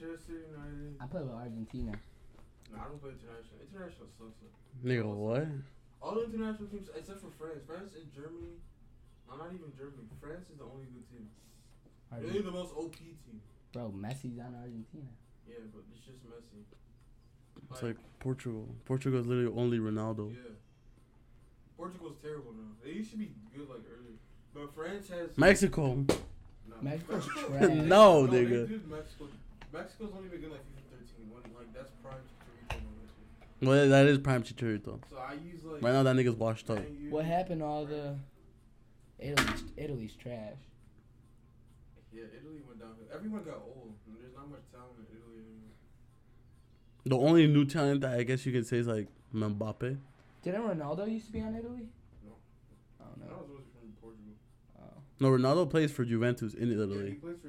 Manchester United. I play with Argentina. No, I don't play international. International sucks. Nigga, what? All the international teams except for France. France and Germany. No, not even Germany. France is the only good team. They're the most OP team. Bro, Messi's on Argentina. Yeah, but it's just messy. It's like Portugal. Portugal is literally only Ronaldo. Yeah. Portugal's terrible now. They used to be good like earlier. But France has Mexico. No. Mexico's Mexico- trash. No, they nigga. Did Mexico. Mexico's only been good like FIFA 13. When, like that's prime Chicharito. moment. Well, that is prime Chicharito. So I use like. Right now, that nigga's washed up. What happened to all the Italy's Italy's trash? Yeah, Italy went down. Everyone got old. and There's not much talent in Italy anymore. The only new talent that I guess you could say is like Mbappe. Didn't Ronaldo used to be on Italy? No. That no. was always from Portugal. Oh. No, Ronaldo plays for Juventus in Yeah, he Italy. plays for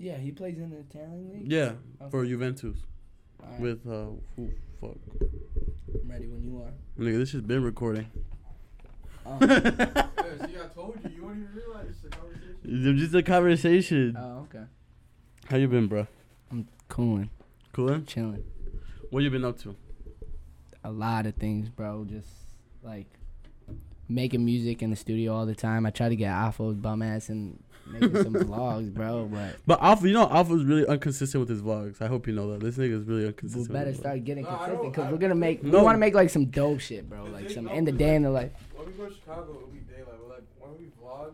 Yeah, he plays in the Italian league. Yeah, Okay. for Juventus Alright, with uh, who fuck. I'm ready when you are. Nigga, this has been recording. Oh, Yeah, see, I told you. You won't even realize it's a conversation. It's just a conversation. oh okay. How you been, bro? I'm cooling, Coolin'? chilling. What you been up to? A lot of things, bro. Just like making music in the studio all the time. I try to get Alpha's bum ass and making some vlogs, bro. But But Alpha, you know, Alpha's really inconsistent with his vlogs. I hope you know that. This nigga is really inconsistent. with better start getting No, consistent because we're gonna make. We No. want to make like some dope shit, bro. The Like thing some though in the day in the life. When we go to Chicago, it'll be daylight. But like when we vlog,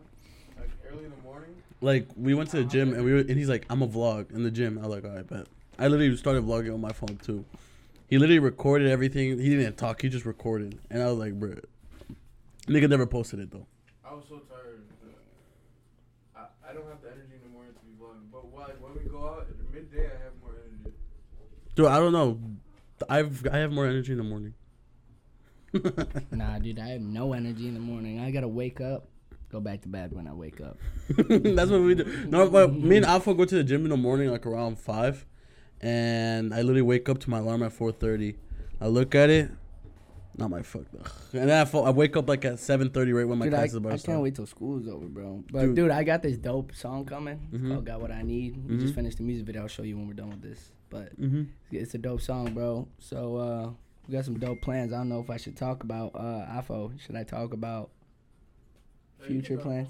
like early in the morning. Like we went to the gym and we were, and he's like, "I'm a vlog in the gym." I was like, "All right, bet." I literally started vlogging on my phone too. He literally recorded everything. He didn't talk. He just recorded, and I was like, "Bro, nigga never posted it though." I was so tired. I, I don't have the energy in the morning to be vlogging. But why, when we go out at midday, I have more energy. Dude, I don't know. I've I have more energy in the morning. Nah, dude, I have no energy in the morning. I gotta wake up, go back to bed when I wake up. That's what we do. No, but me and Alpha go to the gym in the morning like around five, and I literally wake up to my alarm at four thirty. I look at it, not my fuck though. And then I, fall, I wake up like at seven thirty right when my Dude, I, class is I about to can't wait till school's over, bro. But Dude. dude, I got this dope song coming. Mhm. called "Got What I Need." We Mhm. just finished the music video. I'll show you when we're done with this. But Mm-hmm. it's a dope song, bro. So uh, we got some dope plans. I don't know if I should talk about uh, Afo. Should I talk about future plans?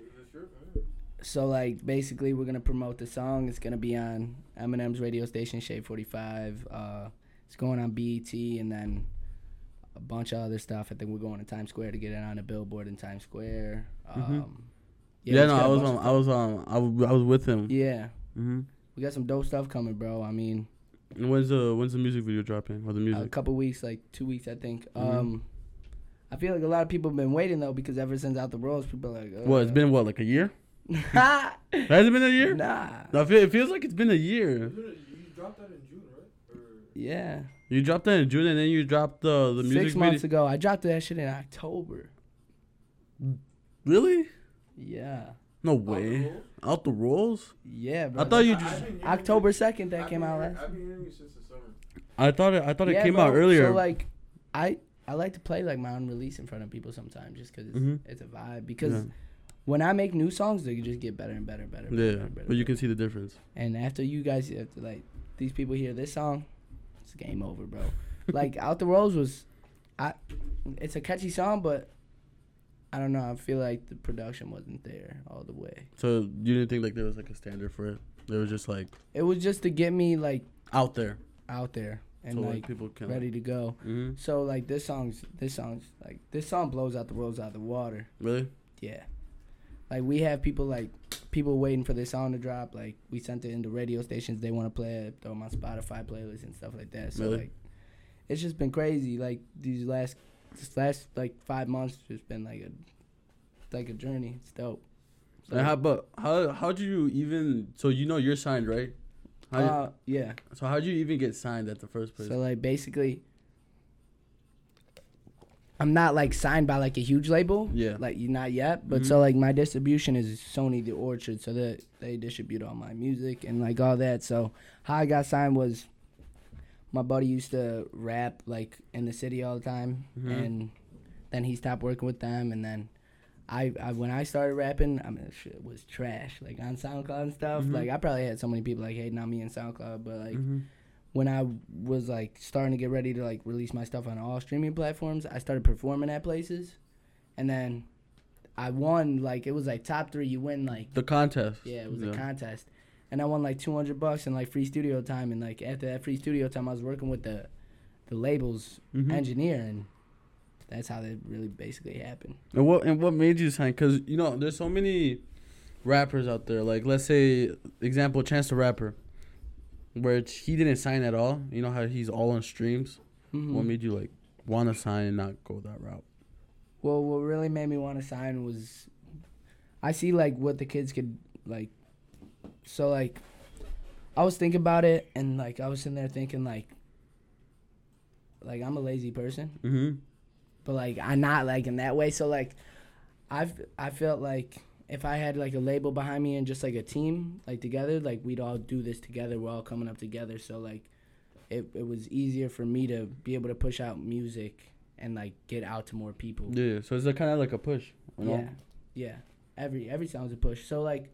It's your plan. So like basically we're gonna promote the song. It's gonna be on Eminem's radio station, Shade Forty Five. Uh, it's going on BET and then a bunch of other stuff. I think we're going to Times Square to get it on a billboard in Times Square. Um, Mhm. yeah, Yeah, no, just got I a was bunch on. I was on. I was, I was with him. Yeah, Mm-hmm. We got some dope stuff coming, bro. I mean, And when's the when's the music video dropping or the music? a couple weeks, like two weeks, I think. Mhm. Um, I feel like a lot of people have been waiting though because ever since Out the Rose, people are like, uh, what? It's been what like a year? Has it been a year? nah. No, it feel- it feels like it's been a year. You dropped that in June, right? Or Yeah. You dropped that in June, and then you dropped the the music Six months video. ago, I dropped that shit in October. Really? Yeah. No Out the way. Out the rolls? Yeah, bro. I thought you just. October second that I've came been out last. I've been hearing you since the summer. I thought it. I thought it Yeah, came bro. out earlier. So like, I I like to play like my own release in front of people sometimes just because it's, Mhm. it's a vibe. Because yeah. when I make new songs, they just get better and better and better. and better, yeah, and better, but you can see the difference. And after you guys, after like these people hear this song, it's game over, bro. like Out the Rose was, I, it's a catchy song, but I don't know. I feel like the production wasn't there all the way. So you didn't think like there was like a standard for it? There was just like It was just to get me like out there, out there and so like, like people can. ready to go. hmm So like this song's this song's like this song blows out the rose out the water. Really? Yeah. Like we have people like people waiting for this song to drop. Like we sent it into radio stations. They want to play it, throw my Spotify playlist and stuff like that. So Really? like, it's just been crazy. Like these last, this last like five months, just been like a, like a journey. It's dope. So, And how? But how? How'd you even? So you know you're signed, right? How, uh, yeah. so how'd you even get signed at the first place? So like basically, I'm not like signed by like a huge label. Yeah. Like you not yet, but Mhm. so like my distribution is Sony the Orchard, so that they distribute all my music and like all that. So how I got signed was my buddy used to rap like in the city all the time, Mhm. and then he stopped working with them, and then I, I when I started rapping, I mean, shit was trash. Like on SoundCloud and stuff. Mhm. Like I probably had so many people like hating on me in SoundCloud, but like Mhm. when I was like starting to get ready to like release my stuff on all streaming platforms, I started performing at places, and then I won like it was like top three. You win like The contest. yeah, it was a contest, and I won like two hundred bucks and like free studio time. And like after that free studio time, I was working with the the labels Mhm. engineer, and that's how that really basically happened. And what and what made you sign? Because you know, there's so many rappers out there. Like, let's say, example, Chance the Rapper, where he didn't sign at all. You know how he's all on streams. Mhm. What made you like want to sign and not go that route? Well, what really made me want to sign was I see like what the kids could like. So like, I was thinking about it, and like I was sitting there thinking like, like I'm a lazy person, Mm-hmm. but like I'm not like in that way. So like, I've I felt like if I had like a label behind me and just like a team like together, like we'd all do this together. We're all coming up together. So like, it it was easier for me to be able to push out music and like get out to more people. Yeah. So it's kind of like a push. You know? Yeah, yeah. Every every song's a push. So like,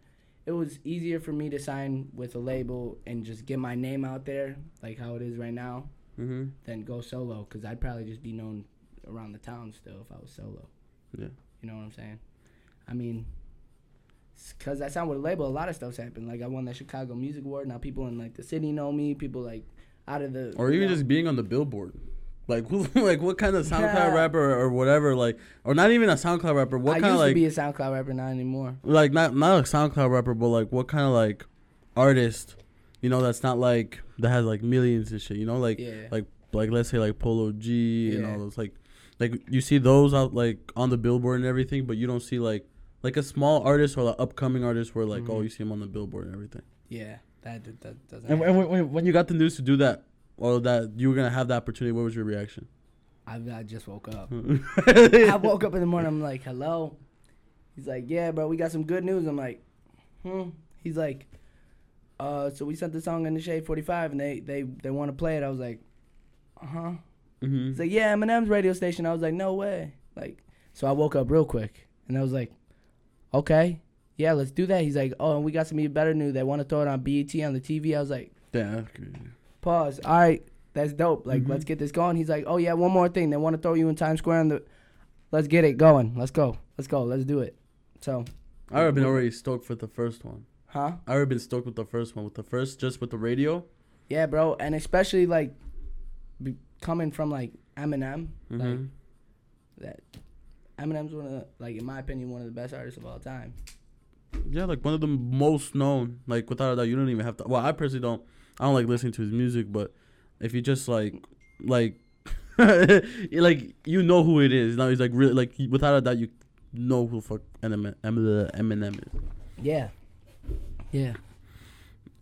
it was easier for me to sign with a label and just get my name out there, like how it is right now, Mm-hmm. than go solo. Cause I'd probably just be known around the town still if I was solo. Yeah. You know what I'm saying? I mean, cause I signed with a label, a lot of stuff's happened. Like I won that Chicago Music Award. Now people in like the city know me. People like out of the Or even just being on the billboard. Like who, like what kind of SoundCloud Yeah. rapper or whatever, like, or not even a SoundCloud rapper. What I kind used of to like, be a SoundCloud rapper, not anymore. like not not a SoundCloud rapper, but like what kind of like artist, you know, that's not like that has like millions and shit. You know, like Yeah. like like let's say like Polo G and Yeah. all those like like you see those out like on the billboard and everything, but you don't see like like a small artist or an upcoming artist where like oh Mhm. you see him on the billboard and everything. Yeah, that that, doesn't. And, happen. and when, when you got the news to do that or that you were gonna have that opportunity, what was your reaction? I, I just woke up. I woke up in the morning. I'm like, hello. He's like, yeah, bro, we got some good news. I'm like, hmm. He's like, uh, so we sent the song in the Shade 45, and they they they want to play it. I was like, uh huh. hmm He's like, yeah, Eminem's radio station. I was like, no way. Like, so I woke up real quick, and I was like, okay, yeah, let's do that. He's like, oh, and we got some even better news. They want to throw it on BET on the TV. I was like, Yeah. crazy. Pause. All right, that's dope. Like, Mhm. let's get this going. He's like, oh yeah, one more thing. They want to throw you in Times Square. On the, let's get it going. Let's go. Let's go. Let's do it. So, I would have been already stoked for the first one. huh? I would have been stoked with the first one. With the first, just with the radio. Yeah, bro, and especially like be, coming from like Eminem, like Mhm. that. Eminem's one of the, like in my opinion one of the best artists of all time. Yeah, like one of the most known. Like without a doubt, you don't even have to. Well, I personally don't. I don't like listening to his music, but if you just like, like, like you know who it is. Now he's like really like without a doubt you know who fuck Eminem, Eminem is. Yeah. Yeah.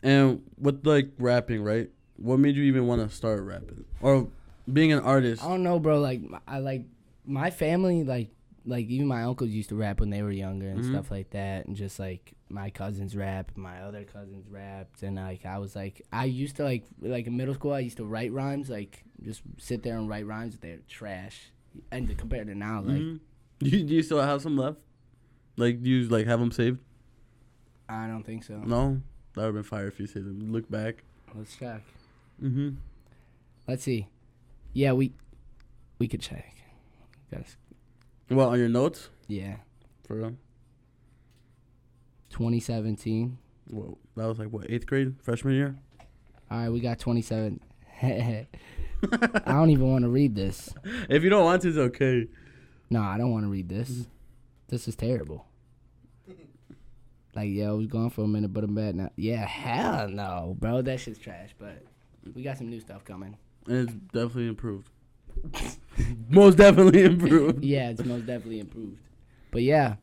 And with like rapping, right? What made you even want to start rapping or being an artist? I don't know, bro. Like I like my family, like like even my uncles used to rap when they were younger and Mhm. stuff like that, and just like my cousins rap, my other cousins rapped, and like I was like I used to like like in middle school I used to write rhymes, like just sit there and write rhymes. They're trash, and to compare to now, like Mhm. Do you, do you still have some left? Like do you like have them saved? I don't think so. No, that would have been fire if you saved them. Look back. Let's check. Mm-hmm. Let's see. Yeah, we we could check. Got Well, on your notes yeah, for real. 2017. Whoa, that was like what eighth grade, freshman year. All right, we got 27. I don't even want to read this. If you don't want to, it's okay. No, I don't want to read this. This is terrible. Like, yeah, I was gone for a minute, but I'm back now. Yeah, hell no, bro. That shit's trash. But we got some new stuff coming. And it's definitely improved. Most definitely improved. Yeah, it's most definitely improved. But yeah,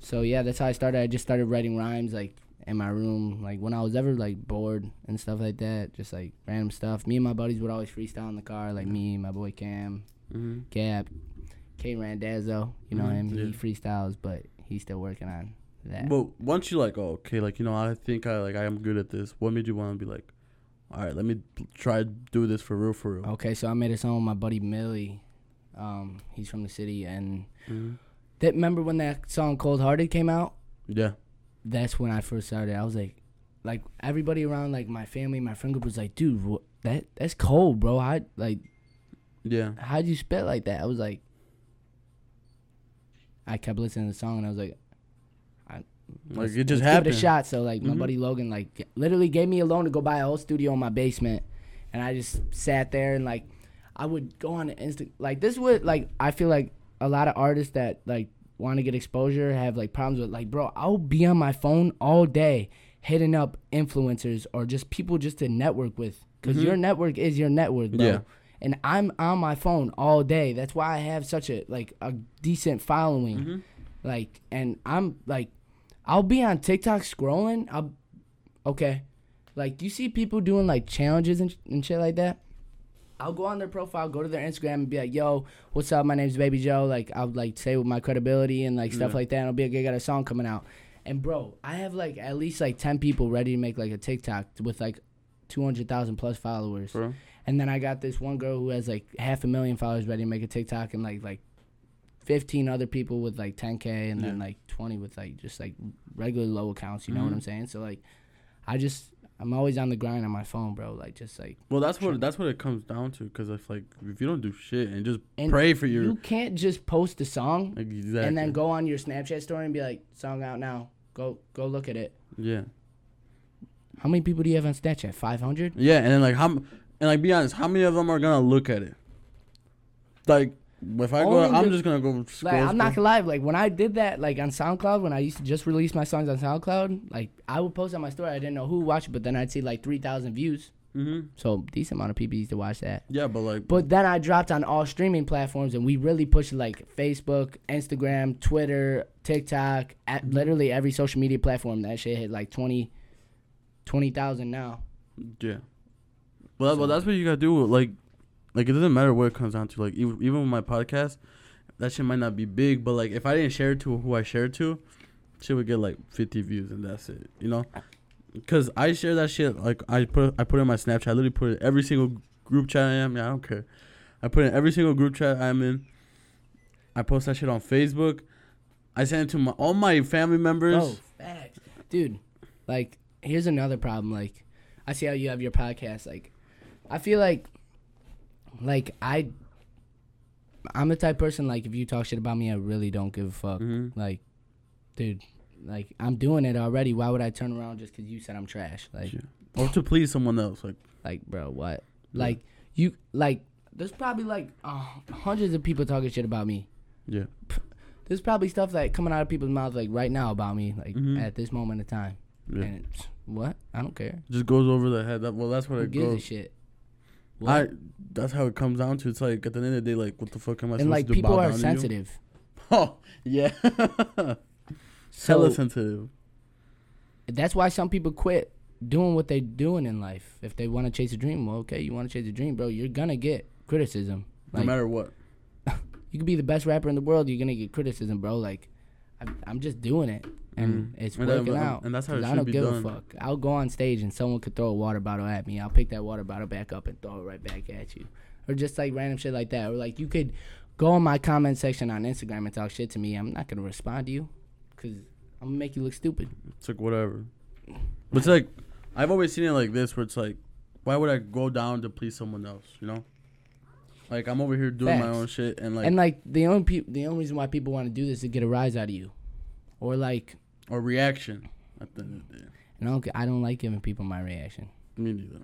so yeah, that's how I started. I just started writing rhymes like in my room, like when I was ever like bored and stuff like that. Just like random stuff. Me and my buddies would always freestyle in the car, like me, my boy Cam, Mm-hmm. Gap, K Randazzo. You know Mhm, him. yeah. He freestyles, but he's still working on that. But once you like, oh, okay, like you know, I think I like I am good at this. What made you want to be like, all right, let me try do this for real, for real. Okay, so I made a song with my buddy Millie. Um, he's from the city, and Mhm. That remember when that song "Cold Hearted" came out? Yeah. That's when I first started. I was like, like everybody around, like my family, my friend group was like, "Dude, wha- that that's cold, bro. How like Yeah. how'd you spit like that?" I was like, I kept listening to the song and I was like, I Like it just happened. Give it a shot. So like my Mhm. buddy Logan like literally gave me a loan to go buy a whole studio in my basement, and I just sat there and like I would go on the Insta like this would like I feel like a lot of artists that like want to get exposure have like problems with like bro I'll be on my phone all day hitting up influencers or just people just to network with because Mhm. your network is your network bro. Yeah. And I'm on my phone all day. That's why I have such a like a decent following. Mhm. Like, and I'm like, I'll be on TikTok scrolling. I'll, okay, like you see people doing like challenges and, and shit like that. I'll go on their profile, go to their Instagram, and be like, "Yo, what's up? My name's Baby Joe." Like, I'll like say with my credibility and like stuff Yeah. like that. And I'll be like, "I got a song coming out." And bro, I have like at least like ten people ready to make like a TikTok with like two hundred thousand plus followers. Bro. And then I got this one girl who has like half a million followers ready to make a TikTok, and like like fifteen other people with like ten k, and then like twenty with like just like regular low accounts. You know what Mhm. I'm saying? So like, I just I'm always on the grind on my phone, bro. Like just like Well, that's what that's what it comes down to. Cause if like if you don't do shit and just And pray for your you can't just post a song exactly. and then go on your Snapchat story and be like, song out now. Go go look at it. yeah How many people do you have on Snapchat? Five hundred. yeah and then like how and like be honest, how many of them are gonna look at it? Like if I go, I'm just gonna go. Scroll, Like I'm not gonna lie, like when I did that, like on SoundCloud, when I used to just release my songs on SoundCloud, like I would post on my story. I didn't know who watched, it, but then I'd see like three thousand views. Mhm. So decent amount of people used to watch that. Yeah, but like But then I dropped on all streaming platforms, and we really pushed like Facebook, Instagram, Twitter, TikTok, at Mm-hmm. literally every social media platform. That shit hit like 20 20,000 now. Yeah. Well, well, that's what you gotta do. Like, like it doesn't matter what it comes down to. Like, even even with my podcast, that shit might not be big, but like if I didn't share it to who I shared to, shit would get like 50 views and that's it. You know? Cause I share that shit. Like I put I put it in my Snapchat. I literally put it every single group chat I am. Yeah, I don't care. I put it in every single group chat I'm in. I post that shit on Facebook. I send it to my all my family members. Bro, facts. Dude, like, here's another problem. Like, I see how you have your podcast. Like, I feel like, like, I, I'm the type of person, like, if you talk shit about me, I really don't give a fuck. Mhm. Like, dude, like, I'm doing it already. Why would I turn around just because you said I'm trash? Like, Yeah. Or to please someone else. Like, like, bro, what? Yeah. Like, you, like, there's probably, like, uh, hundreds of people talking shit about me. yeah. There's probably stuff like coming out of people's mouths like right now about me, like Mhm. at this moment in time. Yeah. And it's, what? I don't care. just goes over the head. That, well, that's what Who it gives a goes. shit? I. That's how it comes down to. It's like at the end of the day, like, what the fuck am I and supposed like to do? people are sensitive. Oh yeah. So Hella sensitive. that's why some people quit doing what they're doing in life. If they want to chase a dream, well, okay, you want to chase a dream, bro. You're gonna get criticism. No matter what. you could be the best rapper in the world, you're gonna get criticism, bro. Like, I'm, I'm just doing it, and Mhm. it's And working out. and that's how it I should don't be give done. a fuck. I'll go on stage and someone could throw a water bottle at me. I'll pick that water bottle back up and throw it right back at you, or just like random shit like that. Or like you could go in my comment section on Instagram and talk shit to me. I'm not gonna respond to you, cause I'm gonna make you look stupid. It's like whatever. But it's like I've always seen it like this, where it's like, why would I go down to please someone else? You know. Like I'm over here doing my own shit, and like, and like the only pe- the only reason why people want to do this is to get a rise out of you, or like, or reaction. At the end of the day, and I don't I don't like giving people my reaction me neither.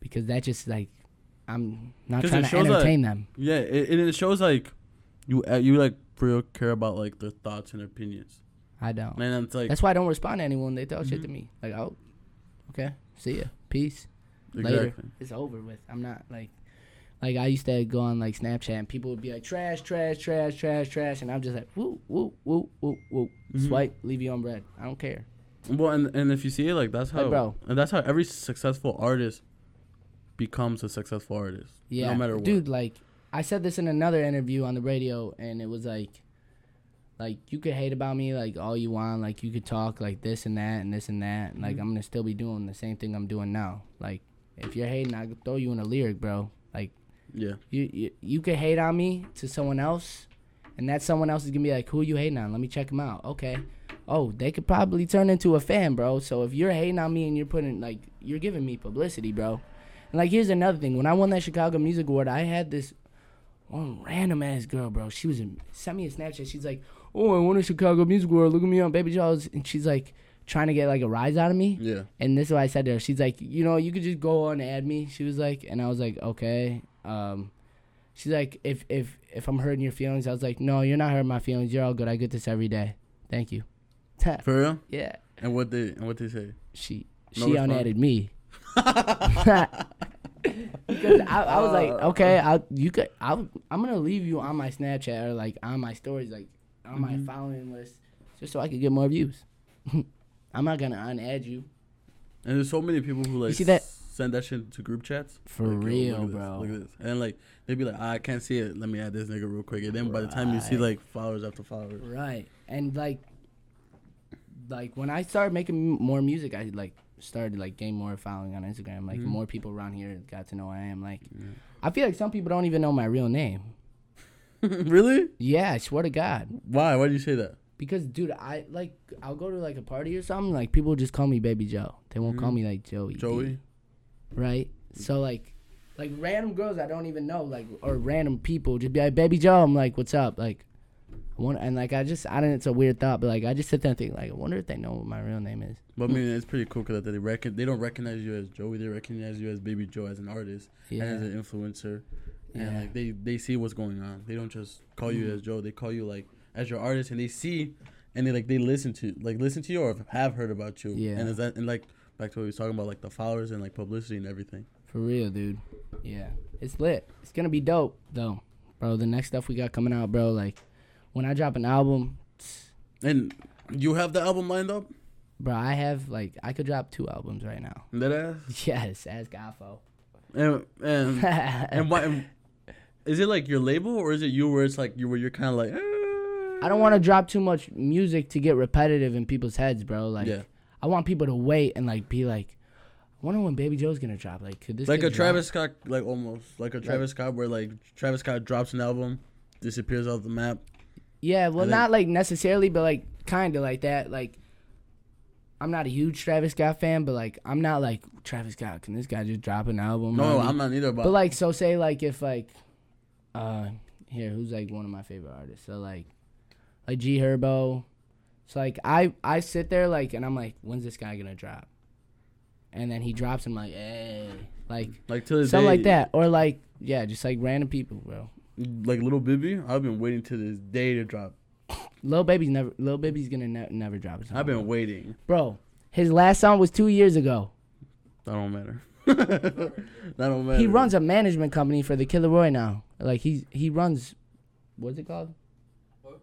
because that just like I'm not trying to entertain them. Yeah, it, it it shows like you uh, you like real care about like their thoughts and opinions, I don't. and it's like That's why I don't respond to anyone they talk shit Mhm. to me. Like, oh, okay, see ya, peace. exactly. Later, it's over with. I'm not like, like I used to go on like Snapchat and people would be like trash, trash, trash, trash, trash, and I'm just like woo, woo, woo, woo, woo, Mhm. swipe, leave you on bread. I don't care. Well, and and if you see it like that's how, Like, bro. and that's how every successful artist becomes a successful artist. Yeah, no matter what. dude. Like I said this in another interview on the radio, and it was like, like you could hate about me like all you want, like you could talk like this and that and this and that. and Like. I'm gonna still be doing the same thing I'm doing now. Like if you're hating, I could throw you in a lyric, bro. Like Yeah. you you, you could hate on me to someone else, and that someone else is gonna be like, "Who are you hating on? Let me check him out." Okay. Oh, they could probably turn into a fan, bro. So if you're hating on me and you're putting like you're giving me publicity, bro. And like here's another thing. When I won that Chicago Music Award, I had this one random ass girl, bro. She was in, sent me a Snapchat. She's like, "Oh, I won a Chicago Music Award. Look at me on Baby Jaws." And she's like trying to get like a rise out of me. Yeah. And this is what I said to her. She's like, you know, you could just go on and add me. She was like, and I was like, okay. Um, she's like, if if if I'm hurting your feelings, I was like, no, you're not hurting my feelings. You're all good. I get this every day. Thank you. For real? yeah. And what they and what they say? She No she response? unadded me. because I, I was like, Uh. okay, I you could I I'm gonna leave you on my Snapchat or like on my stories, like on my Mhm. following list, just so I could get more views. I'm not gonna unadd you And there's so many people who like see that? Send that shit to group chats. for Like, real, look at this, bro. Look at this. And like they'd be like, "Ah, I can't see it. Let me add this nigga real quick. And then by the time you see like followers after followers. Right. And like like when I started making more music, I like started like gain more following on Instagram. Like Mhm. more people around here got to know who I am. Like Yeah. I feel like some people don't even know my real name. really? Yeah, I swear to God. Why? Why do you say that? Because dude, I like I'll go to like a party or something, like people just call me Baby Joe. They won't call Mhm. me like Joey. Joey? Right? So like like random girls I don't even know, like or random people just be like, Baby Joe, I'm like, What's up? Like I wonder, and like I just I don't it's a weird thought, but like I just sit there and think like I wonder if they know what my real name is. But I mean, it's pretty cool because they reckon they don't recognize you as Joey. They recognize you as Baby Joe as an artist Yeah. and as an influencer. And Yeah. like they they see what's going on. They don't just call you Mhm. as Joe. They call you like as your artist, and they see and they like they listen to like listen to you or have heard about you. Yeah. And is that and like back to what we was talking about like the followers and like publicity and everything. For real, dude. Yeah. It's lit. It's gonna be dope though. Bro, the next stuff we got coming out, bro, like when I drop an album, And you have the album lined up. bro, I have like I could drop two albums right now. That ass. Yes, as Gafo. And and and what? and is it like your label or is it you where it's like you where you're kind of like? eh? I don't want to drop too much music to get repetitive in people's heads, bro. Like, Yeah. I want people to wait and like be like, I wonder when Baby Joe's gonna drop. Like, could this like a dropped? Travis Scott, like almost like a Travis Scott, where like Travis Scott drops an album, disappears off the map. Yeah, well, not like necessarily, but like kind of like that. Like, I'm not a huge Travis Scott fan, but like I'm not like Travis Scott. Can this guy just drop an album? No. I'm not either. But, But like, so say like if like, uh, here who's like one of my favorite artists. So like, like G Herbo. So like I I sit there like and I'm like, when's this guy gonna drop? And then he drops. and I'm like, hey, like like till this something day, like that, or like yeah, just like random people, bro. Like Lil Bibby, I've been waiting to this day to drop. Lil Bibby's never Lil Bibby's gonna ne- never drop a song. I've been waiting. bro. His last song was two years ago. That don't matter. that don't matter. He runs a management company for the Kid Laroi now. Like he he runs, what's it called? What?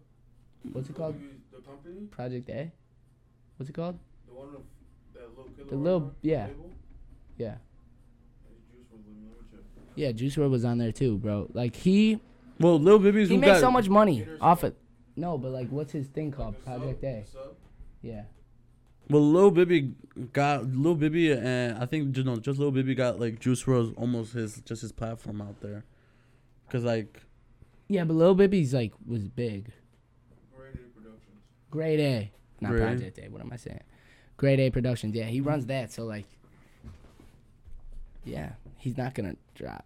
What's it called? The company, Project A. What's it called? the one of that little killer. The little- on yeah. label? Yeah. Hey, Juice WRLD, let me check. Yeah, Juice WRLD was on there too, bro. Like he Well, Lil Bibby's he who makes got so much money Peterson. off it. No, but like what's his thing called? Like a Project sub- A. sub? Yeah. Well, Lil Bibby got Lil Bibby, and I think just no, just Lil Bibby got like Juice WRLD's almost his just his platform out there, cause like Yeah, but Lil Bibby's like was big. Grade A Productions. Grade A, not Grade A? Project A. What am I saying? Grade A Productions. Yeah, he runs that. So like, yeah, he's not gonna drop.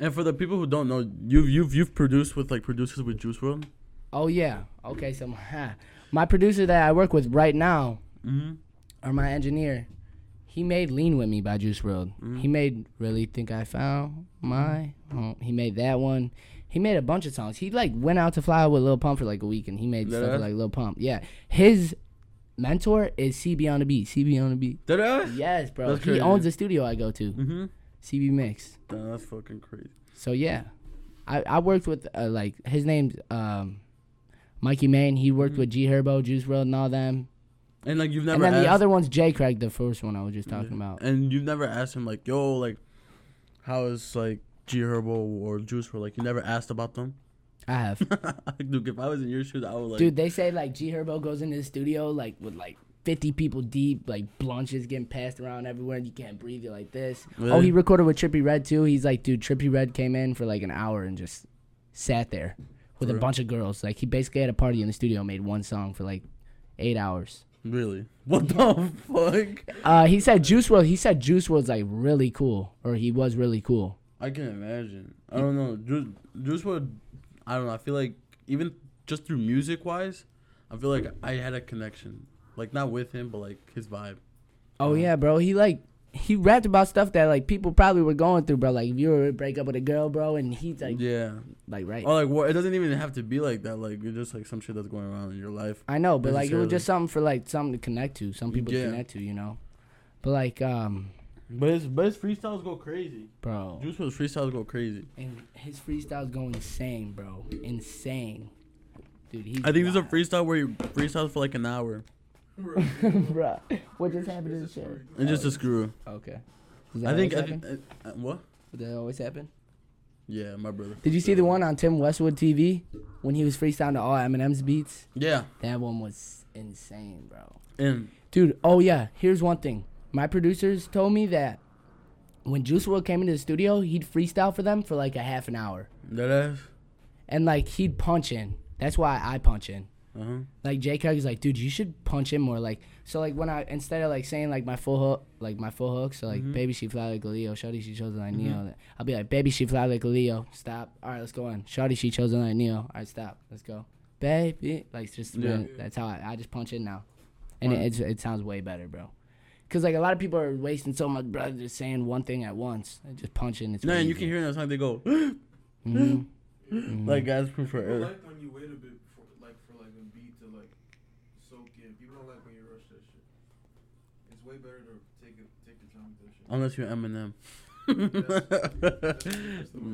and for the people who don't know, you've you've you've produced with like producers with Juice WRLD. Oh yeah. Okay, so my, my producer that I work with right now, Mm-hmm. or my engineer, he made "Lean with Me" by Juice WRLD. Mhm. He made "Really Think I Found My." He made that one. He made a bunch of songs. He like went out to fly out with Lil Pump for like a week, and he made That stuff with, like Lil Pump. Yeah, his mentor is CB on the beat. CB on the beat. Did I? Yes, bro. That's he crazy. owns the studio I go to. Mm-hmm. CB Mix. That's fucking crazy. So yeah, I I worked with uh, like his name's um, Mikey Main. He worked Mhm. with G Herbo, Juice WRLD, and all them. And like you've never and then the other one's J Craig, the first one I was just talking Yeah. about. And you've never asked him like, yo, like, how is like G Herbo or Juice WRLD? Like you never asked about them. I have. Dude, if I was in your shoes, I would like. Dude, they say like G Herbo goes into the studio like with like 50 people deep, like blunts just getting passed around everywhere, and you can't breathe. You're like this. Oh, he recorded with Trippie Redd too. He's like, dude, Trippie Redd came in for like an hour and just sat there with For a real? bunch of girls. Like he basically had a party in the studio, made one song for like eight hours. Really? What the fuck? Uh, he said Juice WRLD. He said Juice WRLD's like really cool, or he was really cool. I can imagine. I don't know. Just Juice WRLD, I don't know. I feel like even just through music wise, I feel like I had a connection. Like not with him, but like his vibe. Oh yeah, bro. He like he rapped about stuff that like people probably were going through, bro. Like if you were to break up with a girl, bro, and he's like, yeah. like right. Or like what? It doesn't even have to be like that. Like it's just like some shit that's going around in your life. I know, but like it was just something for like something to connect to. Some people Yeah. connect to, you know. But like, um, But his but his freestyles go crazy. bro, Juice WRLD's freestyles go crazy. and his freestyles go insane, bro, insane, dude. He's I think there's a freestyle where he freestyles for like an hour bro, what just happened to the shit? and just a screw. Okay. Does that I think I always think uh, uh, what? Does that always happen? Yeah, my brother. Did you see the one on Tim Westwood TV when he was freestyling to all Eminem's beats? Yeah, That one was insane, bro. and Dude, oh yeah, here's one thing. My producers told me that when Juice WRLD came into the studio, he'd freestyle for them for like a half an hour. that. And like he'd punch in. That's why I punch in. Uh huh. Like Jay Craig is like, dude, you should punch in more. Like so like when I instead of like saying like my full hook like my full hook, so like Mhm. baby she fly like a Leo, Shorty she chose like Neo. Mhm. I'll be like, baby she fly like a Leo. Stop. Alright, let's go on. Shorty she chose like Neo. Alright, stop. Let's go. Baby like just Yeah. that's how I, I just punch in now. And it, Right. it's, it sounds way better, bro. Cause like a lot of people are wasting so much breath just saying one thing at once. They just punching. It's No, way and you can hear in that song they go Mhm. Mhm. like guys prefer. People like when you wait a bit for like for like a beat to like soak in. People don't like when you rush that shit. It's way better to take it take your time with that shit. Unless you're Eminem.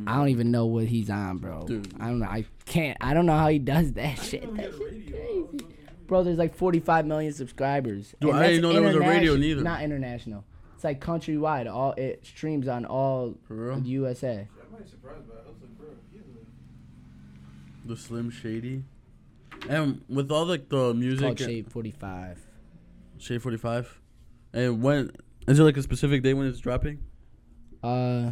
I don't even know what he's on, bro. Dude. I don't know. I can't. I don't know how he does that I shit. know That shit's crazy. Was so confused. Bro, there's like 45 million subscribers. Dude, And I didn't know there was a radio internation- neither. Not international. It's like countrywide. All it streams on all For real? the USA. Shit, I might be surprised by it. I was like, bro, he a The Slim Shady. And with all like the Called music, Shade 45. Shade Forty Five. And when is there like a specific day when it's dropping? Uh,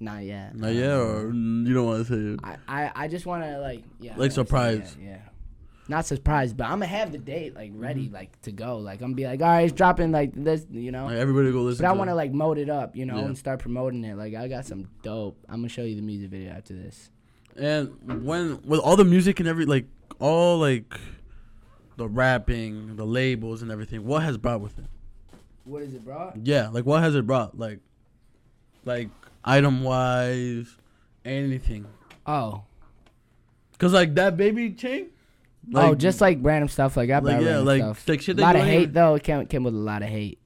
not yet. Not yet, or you don't want to say it. I, I, I just want to like yeah. Like I wanna say surprise. Yeah, yeah. Not surprised, but I'm gonna have the date like ready, Mm-hmm. like to go. Like I'm gonna be like, all right, it's dropping like this, you know. Like everybody go listen. But I want to like mode it up, you know, Yeah. and start promoting it. Like I got some dope. I'm gonna show you the music video after this. And when with all the music and every like all like the rapping, the labels and everything, what has brought with it? What is it, brought? Yeah, like what has it brought? Like, like item wise, anything. Oh, Cause like that baby chain. Oh, just like random stuff. Like I like buy yeah, like stuff. like shit. A lot of hate though. It came came with a lot of hate,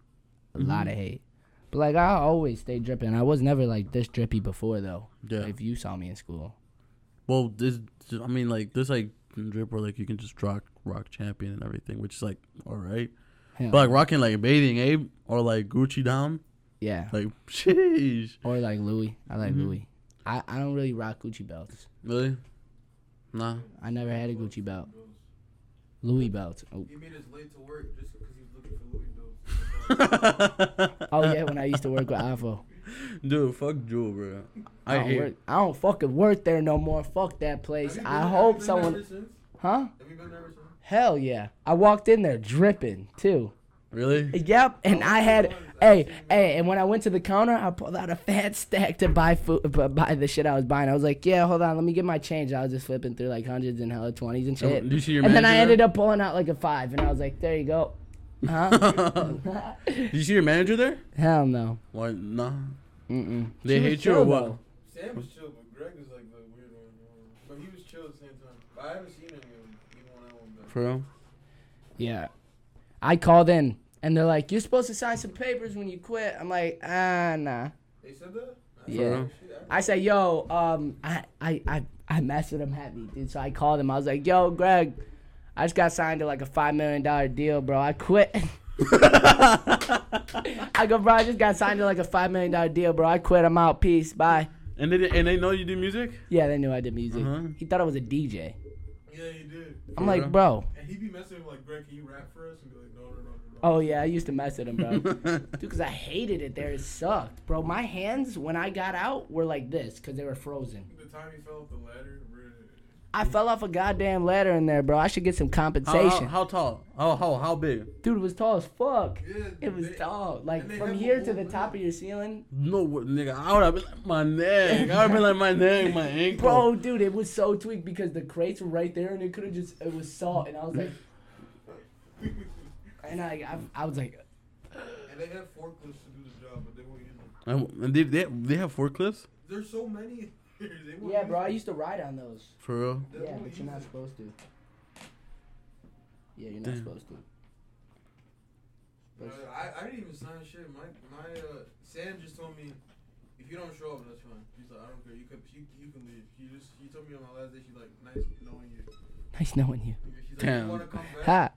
a lot Mhm. of hate. But like I always stay dripping. I was never like this drippy before though. Yeah. If you saw me in school. Well, this I mean like this like drip where like you can just rock rock champion and everything, which is like all right. Hell, But like rocking like Bathing Ape or like Gucci down, yeah. like sheesh. Or like Louis. I like Mhm. Louis. I, I don't really rock Gucci belts. Really? Nah. I never had a Gucci belt. Louis belt. Oh, He made us late to work just because he was looking for Louis bills. oh yeah, when I used to work with Afo. Dude, fuck Jewel, bro. I I don't, hate. work, I don't fucking work there no more. Fuck that place. I been- hope have you been there someone. Huh? Have you been there since? Hell yeah. I walked in there dripping too. Really? Yep. And I had. Hey, hey, and when I went to the counter, I pulled out a fat stack to buy food, bu- buy the shit I was buying. I was like, yeah, hold on, let me get my change. I was just flipping through like hundreds and hella twenties and oh, shit. Did you see your and then I ended up pulling out like a five, and I was like, there you go. Huh? Did you see your manager there? Hell no. Why? Nah. Mm-mm. They She hate you or what? though. Sam was chill, but Greg is like the weird one. But he was chill at the same time. But I haven't seen any of them. Even when I went back. For real? Yeah. I called in, and they're like, you're supposed to sign some papers when you quit. I'm like, ah, nah. They said that? I Yeah. said. I said, yo, um, I, I, I, I messed with him heavy, dude. So I called him. I was like, yo, Greg, I just got signed to like a five million dollar deal, bro. I quit. I go, bro. I just got signed to like a five million dollar deal, bro. I quit. I'm out. Peace. Bye. And they and they know you do music? Yeah, they knew I did music. Uh-huh. He thought I was a DJ. Yeah, he did. I'm For like, real? bro. And he be messing with like, Greg, can you rap for us? And be like, Oh yeah, I used to mess with him, bro. Dude, because I hated it there. It sucked, bro. My hands when I got out were like this because they were frozen. The time he fell off the ladder, really- I fell off a goddamn ladder in there, bro. I should get some compensation. how, how tall? How how how big? Dude, it was tall as fuck. Yeah, It was they- tall. Like from here to the whole- top of your ceiling. No, nigga. I would have been like my neck. I would have been like my neck, my ankle. Bro, dude, it was so tweaked because the crates were right there and it could have just it was salt and I was like and I I, I was like And they have forklifts to do the job, but they won't use them. And, and they, they they have forklifts There's so many. they Yeah, use bro, I used to ride on those. for real. They Yeah, but you're not them. supposed to. Yeah, you're not Damn. supposed to. Uh, I, I didn't even sign shit. My my uh, Sam just told me if you don't show up, that's fine. He's like, I don't care. You can you, you can leave. He just he told me on my last day. She's like, nice knowing you. Nice knowing you. She's like, Damn. you want to come back? Ha.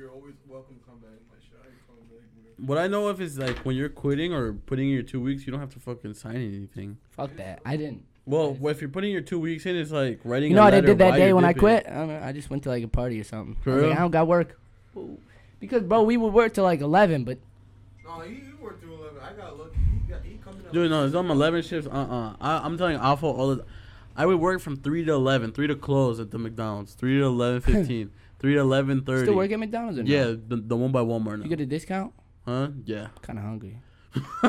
I'm, you're always welcome to come back. I'm like, shit, I ain't coming back. Bro. What I know if is like when you're quitting or putting in your two weeks, you don't have to fucking sign anything. Fuck that. I didn't. Well, if you're putting your two weeks in, it's like writing. You know a what I did that day you're when I quit? I don't know. I just went to like a party or something. For I, was like. I don't got work. Because bro, we would work till like eleven, but No, he, he worked till 11. I got lucky. He, got, he coming up. Dude, no, it's on 11 shifts. Uh uh I, I'm telling you, Alpha, all the. I would work from 3 to eleven, three to close at the McDonald's, 3 to 11 15, 3 to 11 30. still work at McDonald's or no? Yeah, the, the one by Walmart now. You get a discount? huh? Yeah. Kind of hungry.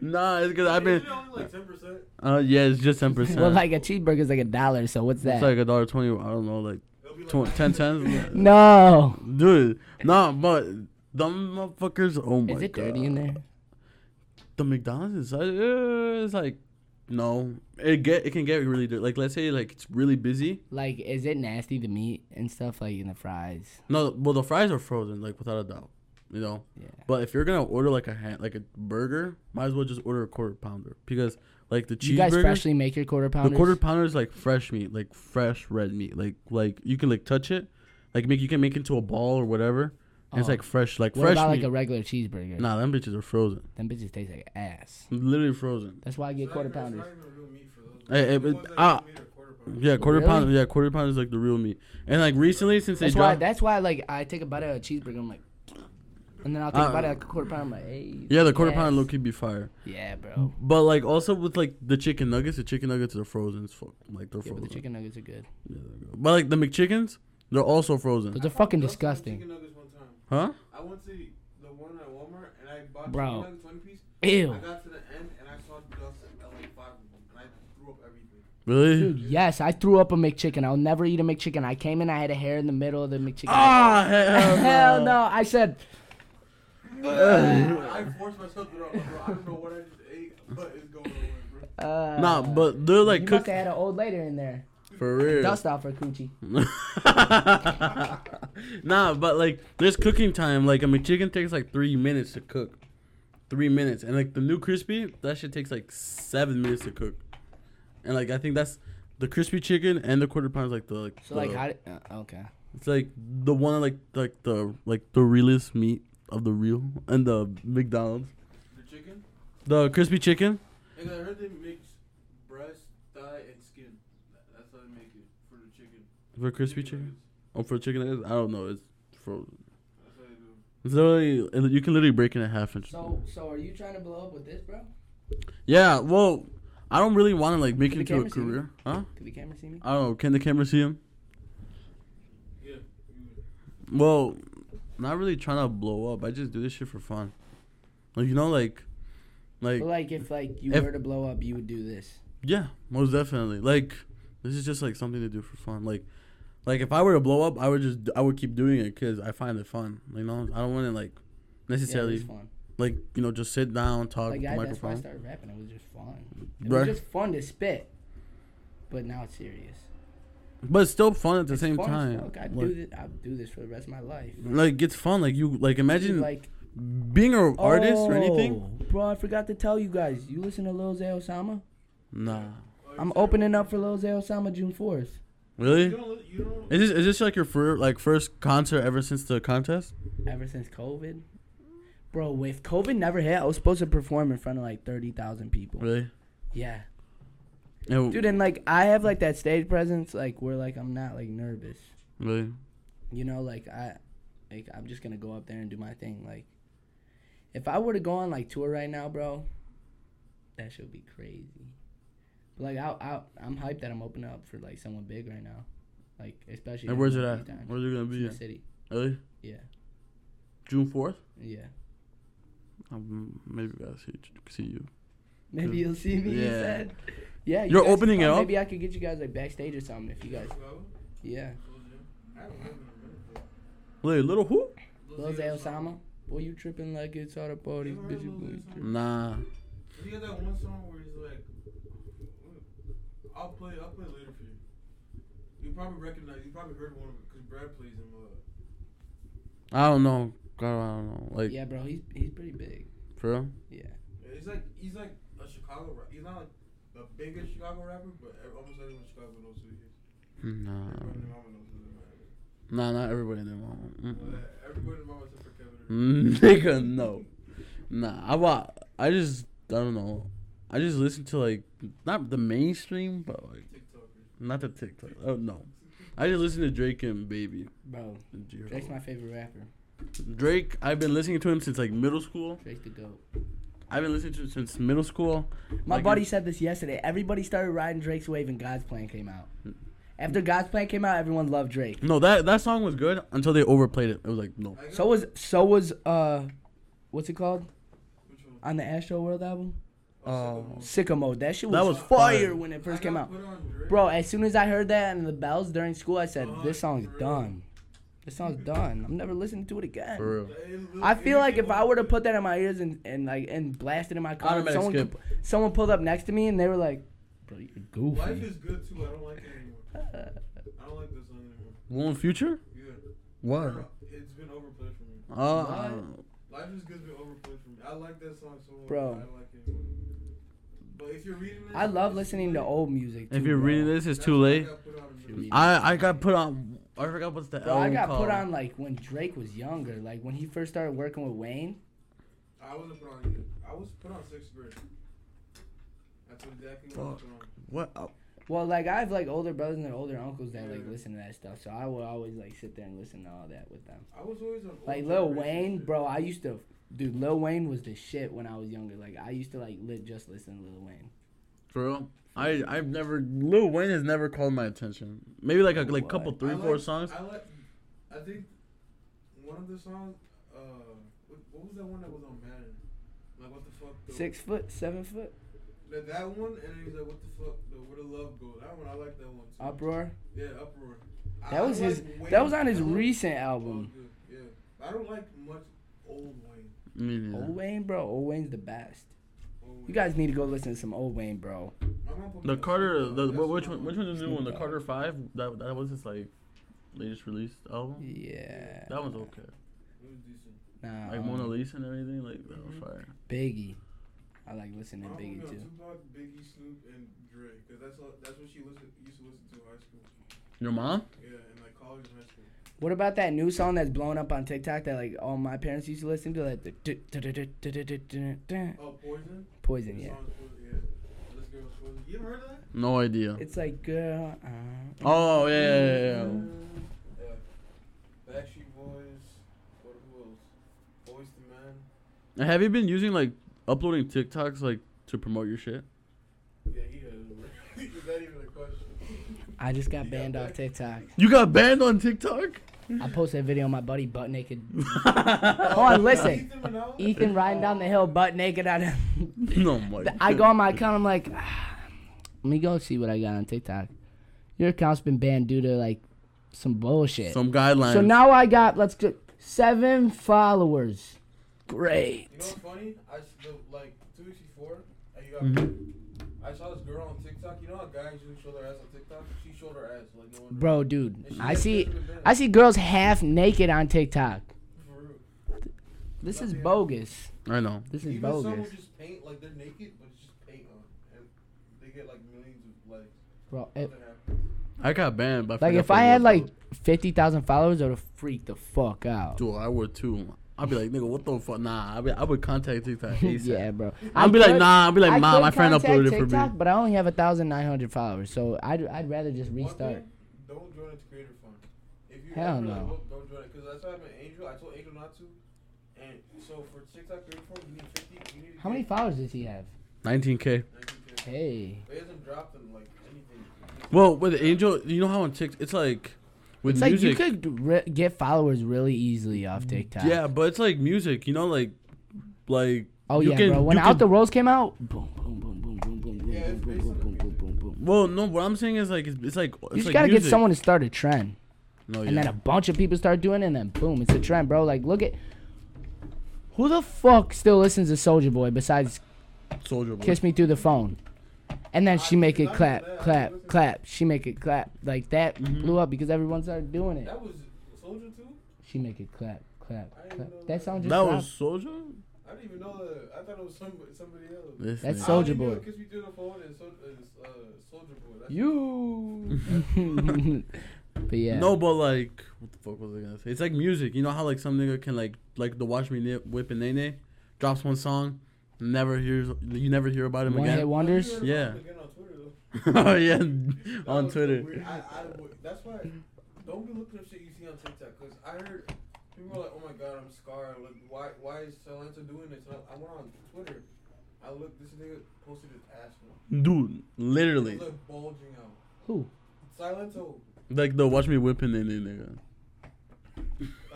nah, it's because I've been. Isn't only like 10%? Uh, yeah, it's just 10%. Well, like a cheeseburger is like a dollar. So what's that? it's like a dollar twenty. I don't know, like It'll be like tw- 10 cents. no. Dude, nah, but them motherfuckers. Oh my god, Is it god. dirty in there? The McDonald's inside, uh, it's like no. It get it can get really dirty. Like let's say like it's really busy. Like, is it nasty the meat and stuff like in the fries? No, well the fries are frozen, like without a doubt. You know. Yeah. But if you're gonna order like a hand, like a burger, might as well just order a quarter pounder because like the cheese. You guys cheeseburger, freshly make your quarter pounder. the quarter pounder is like fresh meat, like fresh red meat. Like like you can like touch it, like make you can make it into a ball or whatever. And It's Oh. like fresh, like What fresh about meat. like a regular cheeseburger? nah, them bitches are frozen, Them bitches taste like ass. literally frozen. That's why I get It's quarter pounders. It's not even real meat for those. Hey, hey, but- ones ah, real meat are quarter pounders. Yeah, quarter Really? pound. Yeah, quarter pound is like the real meat. And like recently, since they That's why. dropped, That's why. Like, I take a bite of a cheeseburger. I'm like, and then I'll take Uh, a bite of like a quarter pound. I'm like, hey. yeah, the quarter yes. pound low key be fire. Yeah, bro. But like also with like the chicken nuggets, the chicken nuggets are frozen as fuck. Like they're Yeah, frozen. but the chicken nuggets are good. Yeah, they're good. but like the McChickens, they're also frozen. Those are fucking Dustin with disgusting. Chicken nuggets one time. Huh? I went to the one at Walmart and I bought Bro. chicken nuggets, 20 piece. Ew. I got to the end and I saw Dustin at like five of them and I threw up everything. Really? Dude, yes, I threw up a McChicken. I'll never eat a McChicken. I came in, I had a hair in the middle of the McChicken. Ah, hell, Hell no! I said, I forced myself to throw up. Bro, I don't know what I just ate, but it's going away, bro. uh, Nah, but they're like you must cooked have had an old lady in there. for real. Dust off her coochie. nah, but like there's cooking time. Like a McChicken takes like three minutes to cook. Three minutes, and like the new crispy, that shit takes like seven minutes to cook. And like I think that's the crispy chicken and the quarter pound is like the like. So like, how? Did, uh, okay. It's like the one like like the like the realest meat of the real and the McDonald's. The chicken? The crispy chicken. And I heard they mix breast, thigh, and skin. That's how they make it for the chicken. For crispy chicken? nuggets. Oh, for chicken nuggets? I don't know. It's frozen. That's how they do. It's literally and you can literally break it in half and. So, so are you trying to blow up with this, bro? Yeah, well, I don't really want to like make Can it into a camera see me? career, huh? Can the camera see me? I don't know. Can the camera see him? Yeah. Well, not really trying to blow up. I just do this shit for fun. Like you know, like, like But like, if like you if- were to blow up, you would do this. yeah, most definitely. Like this is just like something to do for fun. Like, like if I were to blow up, I would just I would keep doing it because I find it fun. You know, I don't want to like necessarily fun. like you know just sit down talk Like, I, the that's why I started rapping. It was just fun. It Right. was just fun to spit. But now it's serious. But it's still fun at the It's same time. I'd Like, do this. I'd do this for the rest of my life. like it's fun. Like you like imagine like being an artist or anything. Oh, Bro, I forgot to tell you guys. You listen to Lil Zay Osama? Nah, Oh, I'm opening up for Lil Zay Osama June 4th. Really. You don't, you don't, Is this is this like your first like first concert ever since the contest? Ever since COVID. Bro, if COVID never hit, I was supposed to perform in front of like 30,000 people. Really? Yeah. Yeah, Dude, and like I have like that stage presence like where like I'm not like nervous. really. You know, like I like I'm just gonna go up there and do my thing. Like if I were to go on like tour right now, bro, that should be crazy. But like I, I I'm hyped that I'm opening up for like someone big right now, like especially. And where's it in at? times. Where's it gonna It's in be? the At? city. Really? Yeah, June fourth? yeah. Um, maybe I gotta see see you. Maybe you'll see me. He Yeah. said. Yeah. you You're opening it up? Maybe I could get you guys like backstage or something if you guys. Yeah. Lil J? I haven't heard him in a minute, though. Wait, little who? Lil Zay Osama. Boy, you tripping like it's all the parties, You bitch. You Lil boy Zay tripping. Nah. He got that one song where he's like, I'll play, I'll play later for you. You probably recognize, you probably heard one of it because Brad plays him. Uh, I don't know. God, I don't know. Like Yeah, bro. He's he's pretty big. for real? Yeah. yeah, he's like, he's like a Chicago rapper. He's not like the biggest Chicago rapper, but ev- almost everyone in Chicago knows who he is. Nah. Everybody in the mama knows who he is. Nah, not everybody in there. Well, Mm-mm. uh, Everybody in the mama except for Kevin. Nigga, no. Nah, I wa- I just I don't know. I just listen to like not the mainstream, but like TikTokers. not the TikTok. Oh no, I just listen to Drake and Baby. Bro. Drake's my favorite rapper. Drake, I've been listening to him since like middle school. Drake's the goat. I've been listening to him since middle school. My Like, buddy said this yesterday. Everybody started riding Drake's wave and God's Plan came out. After God's Plan came out, everyone loved Drake. No, that that song was good until they overplayed it. It was like no. So was so was uh, what's it called Which one? on the Astro World album? Oh. Sicko Mode. That shit was, That was fire fire. when it first got came out. put on Drake. Bro, as soon as I heard that and the bells during school, I said, Uh, "This song's for done. This song's done. I'm never listening to it again." For real. I feel like if I were to put that in my ears and, and like and blast it in my car, someone skip. could- someone pulled up next to me and they were like, "Bro, you're goofy." Life goofy." is good too. I don't like it anymore. I don't like this song anymore. One Future? Yeah. What? It's been overplayed for me. Uh, Life is good's been overplayed for me. I like that song so much. Bro. I like it anymore. But if you're reading this, I love listening to old music. if you're bro. reading this, it's That's too why I late. got put on Should the- we- I I got put on. I forgot what's the Bro, I got called. put on like when Drake was younger, like when he first started working with Wayne. I wasn't put on yet. I was put on sixth grade. That's what exactly what I was Fuck. put on. What? Oh, Well, like I have like older brothers and older uncles that like listen to that stuff, so I would always like sit there and listen to all that with them. I was always on. Like old Lil Wayne, bro, I used to, dude, Lil Wayne was the shit when I was younger. Like I used to like lit just listen to Lil Wayne. for real? I I've never Lil Wayne has never called my attention. Maybe like a like What? couple three I four like- songs. I like. I think one of the songs. Uh, what, what was that one that was on Madden? Like what the fuck? The, Six foot, seven foot, That, that one, and then he's like, what the fuck? The where the love go? That one, I like that one too. uproar. Yeah, uproar. That I was his. like Wayne- That was on his recent album. Yeah, I don't like much old Wayne. I mean. Old Wayne, bro. Old Wayne's the best. Old You guys need to go listen to some old Wayne, bro. My mom put me The Carter, the Dogg. which one? Which one's the new one? The Carter Five. That that was his like latest released album. Yeah. That one's okay. It was decent. Nah, Like um, Mona Lisa and everything. Like that was Mhm. fire. Biggie. I like listening to mom put me Biggie on too. Tupac, Biggie, Snoop, and Dre, cause that's all, that's what she listen, used to listen to in high school. Your mom? Yeah, in like college and high school. What about that new song that's blowing up on TikTok that like all my parents used to listen to? Like the Oh, Poison. Poison, The yeah. song is Poison, yeah. This Poison. You ever heard of that? No idea. It's like girl. Uh, Oh yeah, yeah, yeah, yeah. Yeah. Backstreet Boys. What who else? Boys the Man. Have you been using like uploading TikToks like to promote your shit? Yeah, he has. Is that even a question? I just got You got banned off? TikTok. You got banned on TikTok? I posted a video of my buddy butt naked. Hold on, listen. Ethan Ethan riding down the hill butt naked on him. no, my. I go on my account. I'm like, ah, let me go see what I got on TikTok. Your account's been banned due to like some bullshit. some guidelines. so now I got let's go seven followers. Great. You know what's funny? I s- the, like two weeks before, and you got. Mhm. I saw this girl on TikTok. You know how guys usually show their ass on TikTok? She showed her ass like no one. Bro, dude, I see, I see girls half naked on TikTok. This is bogus. I know. This is Even some will bogus, just paint like they're naked, but it's just paint on, and they get like millions of likes. bro. It, Nothing happens. I got banned, but like forgot if I it had was, like fifty thousand followers, I would have freaked the fuck out. Dude, I would too. I'd be like, nigga, what the fuck? Nah, I be, I would contact TikTok ASAP. yeah, bro. I'd be like, nah. I'd be like, ma, could my friend contact uploaded it for me. but I only have a thousand nine hundred followers, so I'd I'd rather just One restart. thing, don't join it creator fund. If you Hell ever no. look, don't join it because that's what happened to Angel. I told Angel not to, and so for TikTok creator fund, you need fifty. You need How many followers does he have? 19k. 19K. Hey, But he hasn't dropped in like anything. Well, with Angel, you know how on TikTok, it's like with It's like you could re- get followers really easily off TikTok. yeah, but it's like music. You know, like like. Oh you yeah, can- bro. When Out can- the Rose came out, boom, boom, boom, boom, boom, boom, boom, Yeah, it's boom, boom, boom, boom, boom, boom. Well, no, what I'm saying is like it's, it's like You just like gotta music. get someone to start a trend, No, and then a bunch of people start doing it, and then boom, it's a trend, bro. Like, look at who the fuck still listens to Soulja Boy besides Soulja Boy. Kiss Me Through the Phone, and then she make it clap, even that, I clap, clap. She make it clap like that Mhm. blew up because everyone started doing it. That was Soulja too. She make it clap, clap, clap. That that. song just That dropped. was Soulja. I didn't even know that. I thought it was somebody, somebody else. This That's nigga. so- Soulja I only knew Boy. Kiss me through the phone and uh, Soulja Boy. That's You. but yeah. No, but like, what the fuck was I gonna say? It's like music. You know how like some nigga can like like the Watch Me Nip, Whip and Nae Nae drops one song, never hears you never hear about him One hit again. wonders. You heard Yeah. on Twitter oh yeah, on Twitter. I, I, that's why. Don't be looking up shit you see on TikTok because I heard people were like, "Oh my god, I'm scarred. Like, why? Why is Silento doing this?" And I, I went on Twitter. I looked. This nigga posted his ass. Man. Dude, It literally, was like bulging out. Who? Silento. like the Watch Me whipping and Nae Nae nigga.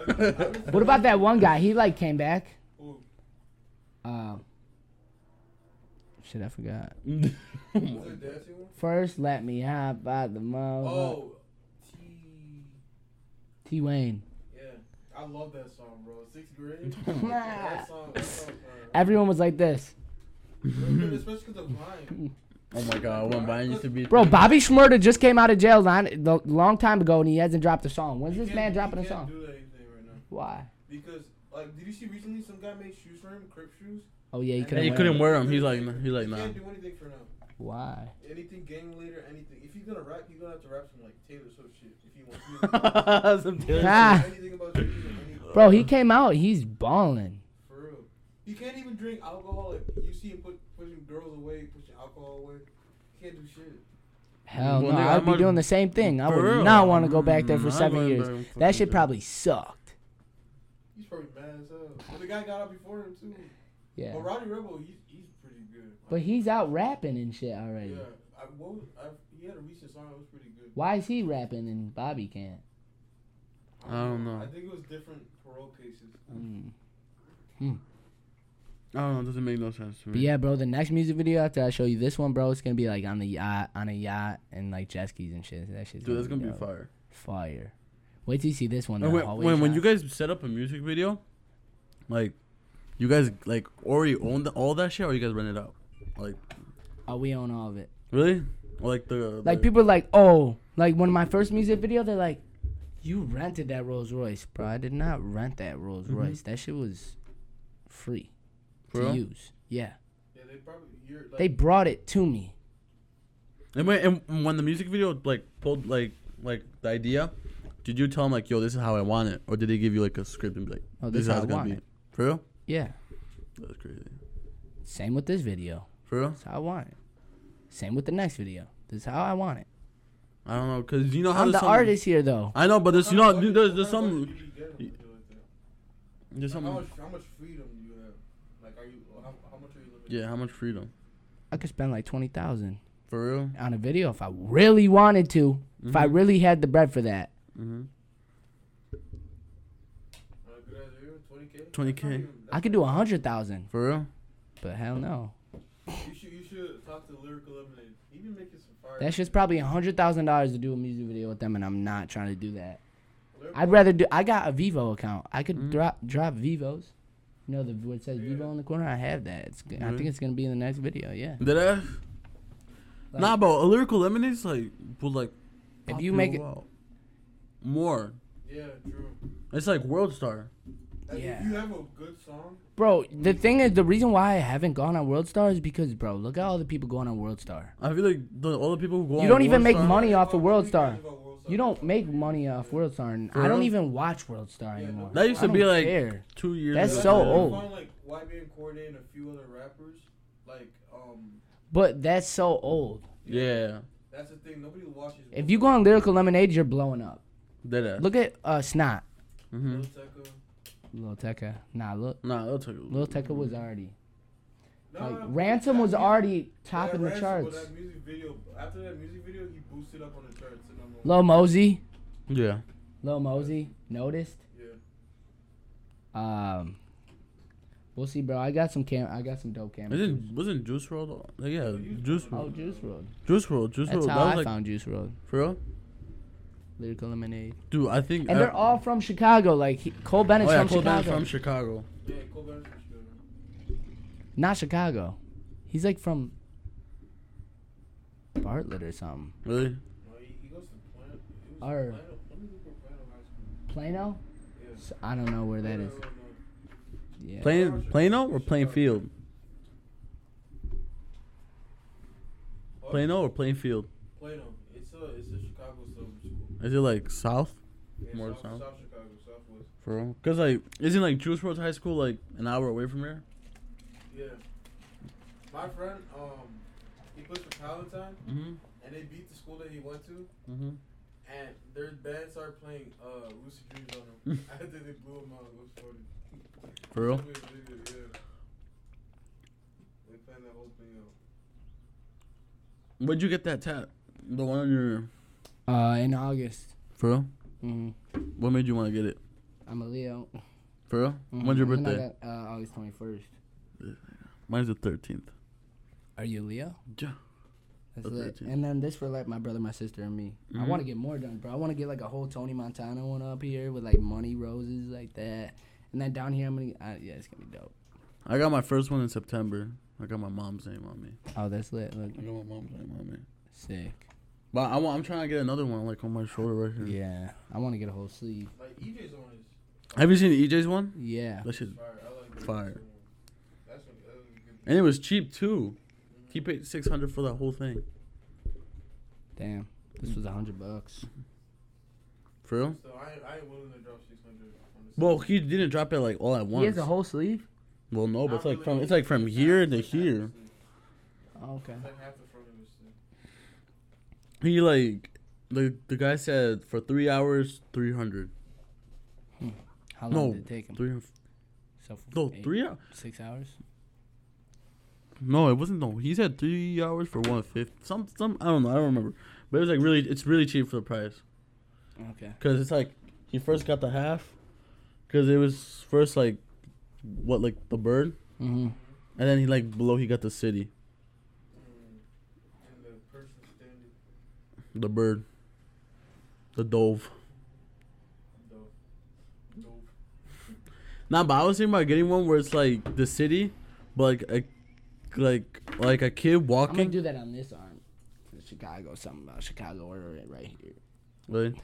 Like, I was- What about that one guy? He like came back. Who? Um. Shit, I forgot. Oh Was my it dancing one? First, let me hop out the mouth. Oh, T. T Wayne. Yeah, I love that song, bro. Sixth grade. That song. That song. Everyone was like this. especially because of mine. Oh my god, when Brian used to be Bro, Bobby Shmurda just came out of jail long, the, long time ago and he hasn't dropped a song. When's this man dropping a can't song? do anything right now Why? because, like, did you see recently some guy made shoes for him, Crip shoes? Oh yeah, he couldn't. he wear couldn't it. wear 'em. He's like, nah- he's like, You nah. can't do anything for now. Why? Anything gang leader, anything. If he's gonna rap, he's gonna have to rap some like Taylor Swift shit. If he wants. Some He Taylor Ah. can't do anything about shoes or anything. Bro, he came out. He's balling. For real. He can't even drink alcohol. Like you see him put pushing girls away, pushing alcohol away. He can't do shit. Hell Well, no, nigga, I'd be doing the same thing. I would real. not want to go back there for Mm, seven years. That shit probably sucked. He's probably mad as hell. But the guy got out before him too. Yeah. But Rowdy Rebel, he's he's pretty good. But he's out rapping and shit already. Yeah, I, what was, I, he had a recent song that was pretty good. Why is he rapping and Bobby can't? I don't know. I think it was different parole cases. Mm. I don't know. It doesn't make no sense to me. But yeah, bro, the next music video after I show you this one, bro, it's gonna be like on the yacht, on a yacht, and like jet skis and shit. That shit's dude, that's gonna be dope. fire. Fire. Wait till you see this one. And the when, when when you guys set up a music video, like, you guys like already own the, all that shit, or you guys rent it out? Like, oh, we own all of it. really? Like the Like people are like, oh, like when my first music video, they're like, you rented that Rolls Royce, bro. I did not rent that Rolls Mhm. Royce. That shit was free For to real? use. Yeah, Yeah, they probably you're like, they brought it to me. And when, and when the music video like pulled like like the idea, did you tell them like, yo, this is how I want it, or did they give you like a script and be like, Oh, this, this is how how it's I gonna want be? it. For real? Yeah, That's crazy. same with this video. For real? That's how I want it. Same with the next video. This is how I want it. I don't know, cause you know how I'm the there's some- artist here, though. I know, but there's you know much- there's there's some budget do you get 'em to do like that? there's some how much how much freedom do you have? Like, are you how, how much are you limited? yeah. How much freedom? I could spend like twenty thousand For real? on a video if I really wanted to. If I Mhm. really had the bread for that. Mm-hmm. Uh, good ass video, 20k. 20K. I could do a hundred thousand, For real? but hell no. You should you should talk to Lyrical Lemonade. He be making some fire. That's just probably a hundred thousand dollars to do a music video with them, and I'm not trying to do that. Lyrical- I'd rather do. I got a Vevo account. I could Mhm. drop drop Vevos. You know the where it says Yeah. Vevo in the corner. I have that. It's. g- I Really? think it's gonna be in the next video. Yeah. Did I? Like, nah, but a lyrical lemonade's like will like. If pop you make it- out more, Yeah, true. it's like World Star. Like, Yeah. You have a good song, Bro, the thing is, the reason why I haven't gone on World Star is because, bro, look at all the people going on World Star. I feel like the, all the people who go. You on don't even World make Star- money off of World Star. World Star. You don't make money off World Star. And For I don't real? even watch World Star Yeah, anymore. That used to be like care. two years. Ago. That's ago. so old. Find like YB and Corday and a few other rappers. Like um, But that's so old. Yeah, that's the thing. Nobody watches. If you go on Lyrical Lemonade, you're blowing up. dead ass. Look at uh, Snot. Mm-hmm. Lil Tecca, Lil Nah, look. Nah, they'll take it. Lil Tecca was already. No, Like no, no, Ransom was music- already topping yeah, the Ransom, charts. but That music video, after that music video, he boosted up on the charts. to number one. Lil Mosey, Yeah. Lil Mosey, noticed. Yeah. Um, we'll see, bro. I got some cam. I got some dope cameras. Isn't wasn't Juice WRLD? Uh, yeah, Juice WRLD. Oh, Juice WRLD. Juice WRLD. Juice That's WRLD. how That I was like found Juice WRLD. for real, Lyrical Lemonade. dude. I think. And uh, they're all from Chicago. Like he, Cole Bennett's oh, yeah, from Cole Bennett's Chicago. from Chicago. Yeah, Cole Bennett's from Chicago. Not Chicago. He's like from Bartlett or something. Really? No, he, he goes to Plano. He was Or- Plano. Let me look for Plano High School. Plano? Yeah. S- I don't know where that No, is. Yeah. Plain Plano or Plainfield? What? Plano or Plainfield? Plano. It's a it's a Chicago suburb school. Is it like south? Yeah, More south, south? South Chicago, Southwest. For real? Cause like, isn't like Juice WRLD High School like an hour away from here? Yeah. My friend, um, he plays for Palatine, Mm-hmm. and they beat the school that he went to, Mm-hmm. and their band started playing uh Lucid Dreams on him. After they blew him out, it was funny. For real? Sent me a video, yeah. They planned that whole thing out. Where'd you get that tat? The one on your. Uh, in August. For real? hmm What made you want to get it? I'm a Leo. For real? Mhm. When's your birthday? got, uh, August 21st. Mine's the thirteenth. Are you Leo? Yeah. That's The lit. 13th. And then this for like my brother, my sister, and me. I Mhm. want to get more done, bro. I want to get like a whole Tony Montana one up here with like money roses like that. And then down here, I'm gonna. Uh, yeah, it's gonna be dope. I got my first one in September. I got my mom's name on me. Oh, that's lit. Look, I got my mom's name on me. sick. But I want, I'm trying to get another one like on my shoulder right here. Yeah, I want to get a whole sleeve. Like EJ's one is Have you seen EJ's one? Yeah. That shit. fire. Like Fire. That's what that was a good. And it was cheap too. He mm-hmm. paid six hundred for that whole thing. Damn. This was a hundred bucks. For real? So I I ain't willing to drop six hundred. Well, he didn't drop it like all at once. He once. has a whole sleeve. well, no, but Not it's like really. from it's like from here to oh, it's like half here. Oh, okay. It's like half the front of his sleeve. He like the the guy said for three hours three hundred. How long No, did it take him? Three So no eight- three hours. six hours. No, it wasn't. No, he said three hours for one fifth. Some some I don't know. I don't remember. But it was like really. It's really cheap for the price. Okay. Cause it's like he first got the half. Cause it was first like what like the bird, Mm-hmm. and then he like below he got the city, Mm. And the person standing. The bird, the dove. Dope. Nah, but I was thinking about getting one where it's like the city, but like a like like a kid walking. I'm gonna do that on this arm. Chicago, something about Chicago. Order it right here. Really?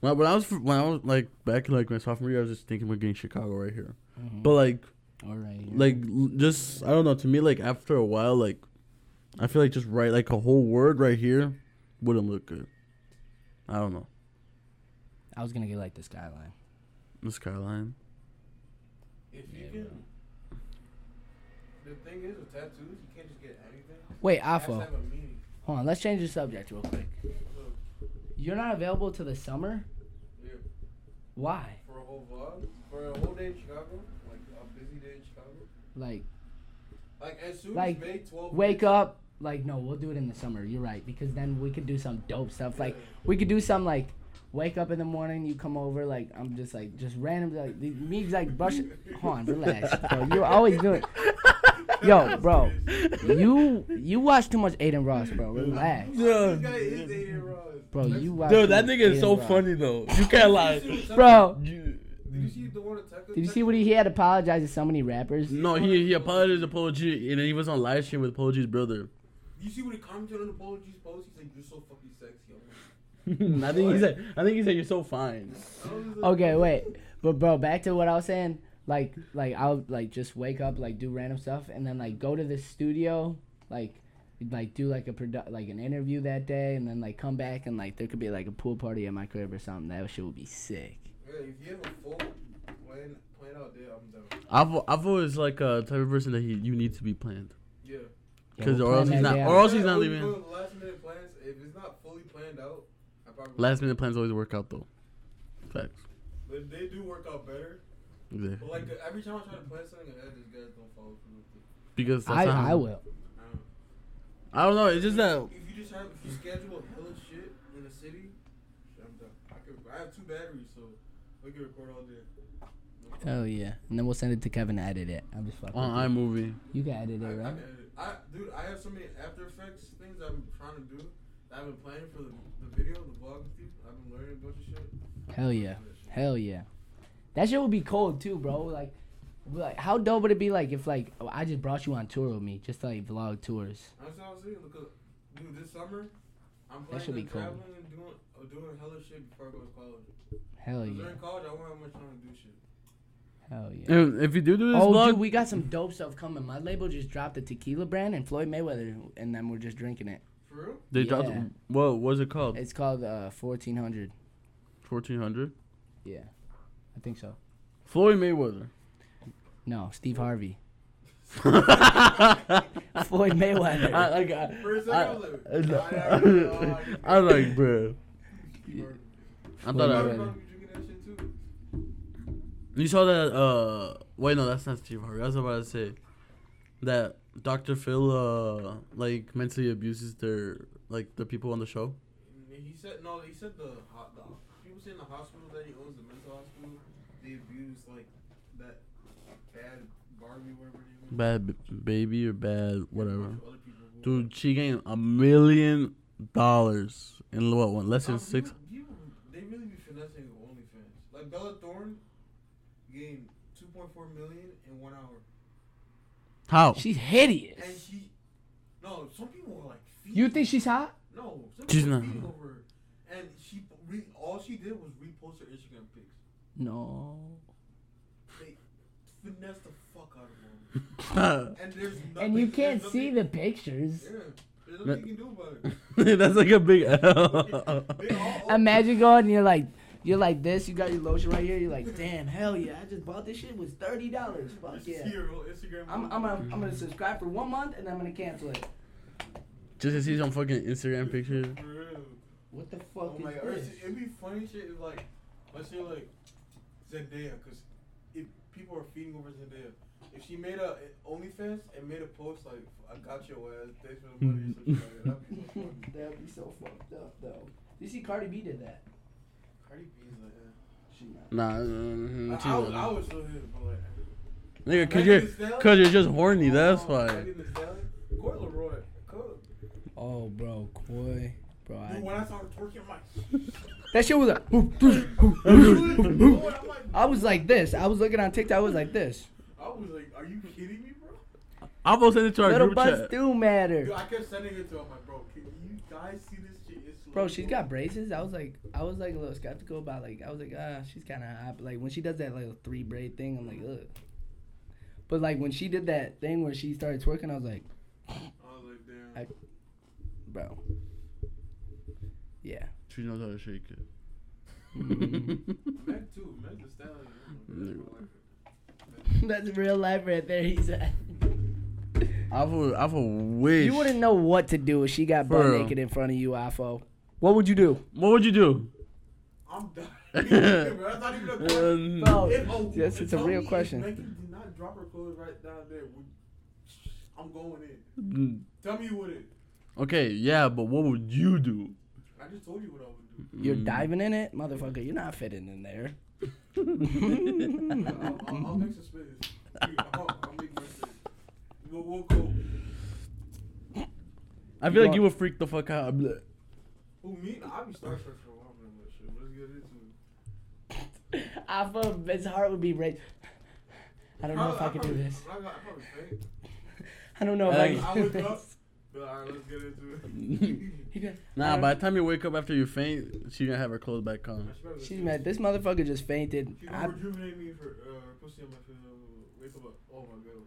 When I, when I was when I was like back in like my sophomore year, I was just thinking about getting Chicago right here. Mm-hmm. But like All right. Here. like just I don't know. To me, like after a while, like I feel like just write like a whole word right here wouldn't look good. I don't know. I was gonna get like the skyline. The skyline. If you Yeah, can. The thing is with tattoos, you can't just get anything. Wait, It has to Afo. have a meaning. Hold on. Let's change the subject real quick. You're not available to the summer. yeah, Why? for a whole vlog, for a whole day in Chicago, like a busy day in Chicago. Like, Like as soon Like, as May 12th. wake up. Like, no, we'll do it in the summer. You're right because then we could do some dope stuff. Like, we could do some like. Wake up in the morning, you come over, like I'm just like just random like the- me's like brush hold on, relax. Bro. You're always doing Yo, bro. You you watch too much Adin Ross, bro. Relax. This guy is Adin Ross. Bro, you watch Dude, that much nigga is Adin so Ross. funny though. You can't lie. Did you see what Bro, You- Did you see the one that Tekka? did you see what he, he had to apologize to so many rappers? No, he he apologized to Polo G, and then he was on live stream with Polo G's brother. You see what he commented on the Apologies post? He's like, "You're so fucking sexy." I think he said. I think he said you're so fine. I was like, Okay, wait. But bro, back to what I was saying. Like like I'll like just wake up, like do random stuff and then like go to the studio, like like do like a produ- like an interview that day and then like come back and like there could be like a pool party at my crib or something. That shit would be sick. Yeah, if you have a full plan, plan out there, I'm down. I've always like a type of person that he you need to be planned. Yeah. Because we'll or else plan he's not, or else he's not leaving. Last minute plans. If it's not fully planned out, I probably. Last minute plans always work out though. Facts. But they do work out better. Exactly. But like every time I try to plan something ahead, these guys don't follow through because that's I not I how- will. I don't know. It's just that If you just have, if you schedule a hella shit in the city, I'm done. I could, I have two batteries, so we can record all day. Oh yeah. And then we'll send it to Kevin to edit it. I'm just fucking. on iMovie. You can edit I, it, I, right? I, dude, I have so many After Effects things I'm trying to do. That I've been planning for the, the video, the vlog with you. I've been learning a bunch of shit. Hell yeah. Hell yeah. That shit would be cold too, bro. Like, like how dope would it be like if like oh, I just brought you on tour with me, just like vlog tours. That's what I was saying. Dude, this summer, I'm That should planning be on cool. traveling and doing, uh, doing hella shit before I go to college. Hell yeah. During college, I won't have much time to do shit. Hell yeah. And if you do do this Oh, vlog, dude, we got some dope stuff coming. My label just dropped a tequila brand and Floyd Mayweather, and then we're just drinking it. For real? they dropped. Yeah. What was it called? It's called uh, 1400. Fourteen hundred. Yeah, I think so. Floyd Mayweather. No, Steve Harvey. Floyd Mayweather. I, like, I, For a second, I, I was like, I, I- I- I- I like, bro. I Floyd thought I, you saw that. Uh, wait, no, that's not Steve Harvey. I was about to say that Dr. Phil, uh, like mentally abuses their like the people on the show. He said no. He said the, ho- the people say in the hospital that he owns the mental hospital. They abuse like that Bhad Bhabie, whatever her name is. Bad b- baby or bad whatever. And a bunch of other people who- Dude, she gained a million dollars in what one less than Nah, six. people- people- they really be finessing OnlyFans. Like Bella Thorne gained 2.4 million in one hour, How? She's hideous. and she. No, some people were like. You think she's hot? No, some She's people not. feeding over her, and she re, all she did was repost her Instagram pics. No. They finesse the fuck out of her. And there's nothing. And you can't nothing- see the pictures. Yeah, there's nothing you can do about it. That's like a big L. They all- all- Imagine going and you're like, you're like this. You got your lotion right here. You're like, damn, hell yeah! I just bought this shit. It was thirty dollars. Fuck Just yeah. see her Instagram. I'm, I'm, gonna, I'm gonna mm-hmm. subscribe for one month and then I'm gonna cancel it. Just to see some fucking Instagram pictures. For real. What the fuck Oh my is god, this? it's- it'd be funny shit if like, let's say like Zendaya, because if people are feeding over Zendaya, if she made a eh, OnlyFans and made a post like, "I got your ass, thanks for the money," or something like that, that'd be so. That'd be so fucked up though. You see, Cardi B did that. Cardi B's like, yeah. She not. Nah, mm, I, I, was. I was so hit, but like, Nigga, cause Megan you're, cause you're just horny. That's Oh, why. Megan Thee Stallion? Coi Leray. Oh, bro, Coi, bro. Dude, I, when I saw her twerking, I'm like, that shit was like. I'm like, I was like this. I was looking on TikTok. I was like this. I was like, are you kidding me, bro? I'm gonna send it to our Little group butts chat. do matter. Dude, I kept sending it to him. I'm like, bro, can you guys see this shit? It's so Bro, she's got braces. I was like, I was like a little skeptical about like, I was like, ah, she's kind of hot. But like when she does that little three braid thing, I'm like, ugh. But like when she did that thing where she started twerking, I was like, I was like, damn. I- bro. Yeah. She knows how to shake it. Meg too. Meg Thee Stallion. That's real life right there. He said. I would, I would wish. You wouldn't know what to do if she got butt naked in front of you, Afo. What would you do? What would you do? I'm done. That's not even a question. Um, Bro, yes, it's a real question. Megan did not drop her clothes right down there. would- I'm going in. mm, Tell me you wouldn't. okay, yeah, but what would you do? I just told you what I would do. You're Mm. diving in it, motherfucker. You're not fitting in there. I'll, I'll, I'll make some space. I'll, I'll make my space. We'll, we'll go. I feel like you would freak the fuck out. I'd Who me? I'll be starstruck for a while. Man, but shit. Let's get into it. Afo, his heart would be right. I don't know if I could do this. I, I. I don't know if I I think- I do wake up. this. But let's get into it. He be- I Nah, by the time you wake up after you faint, she gonna have her clothes back on. She's mad. This motherfucker just fainted. She I, gonna rejuvenate me for uh, pussy on my face. uh, Wake up. Oh my god,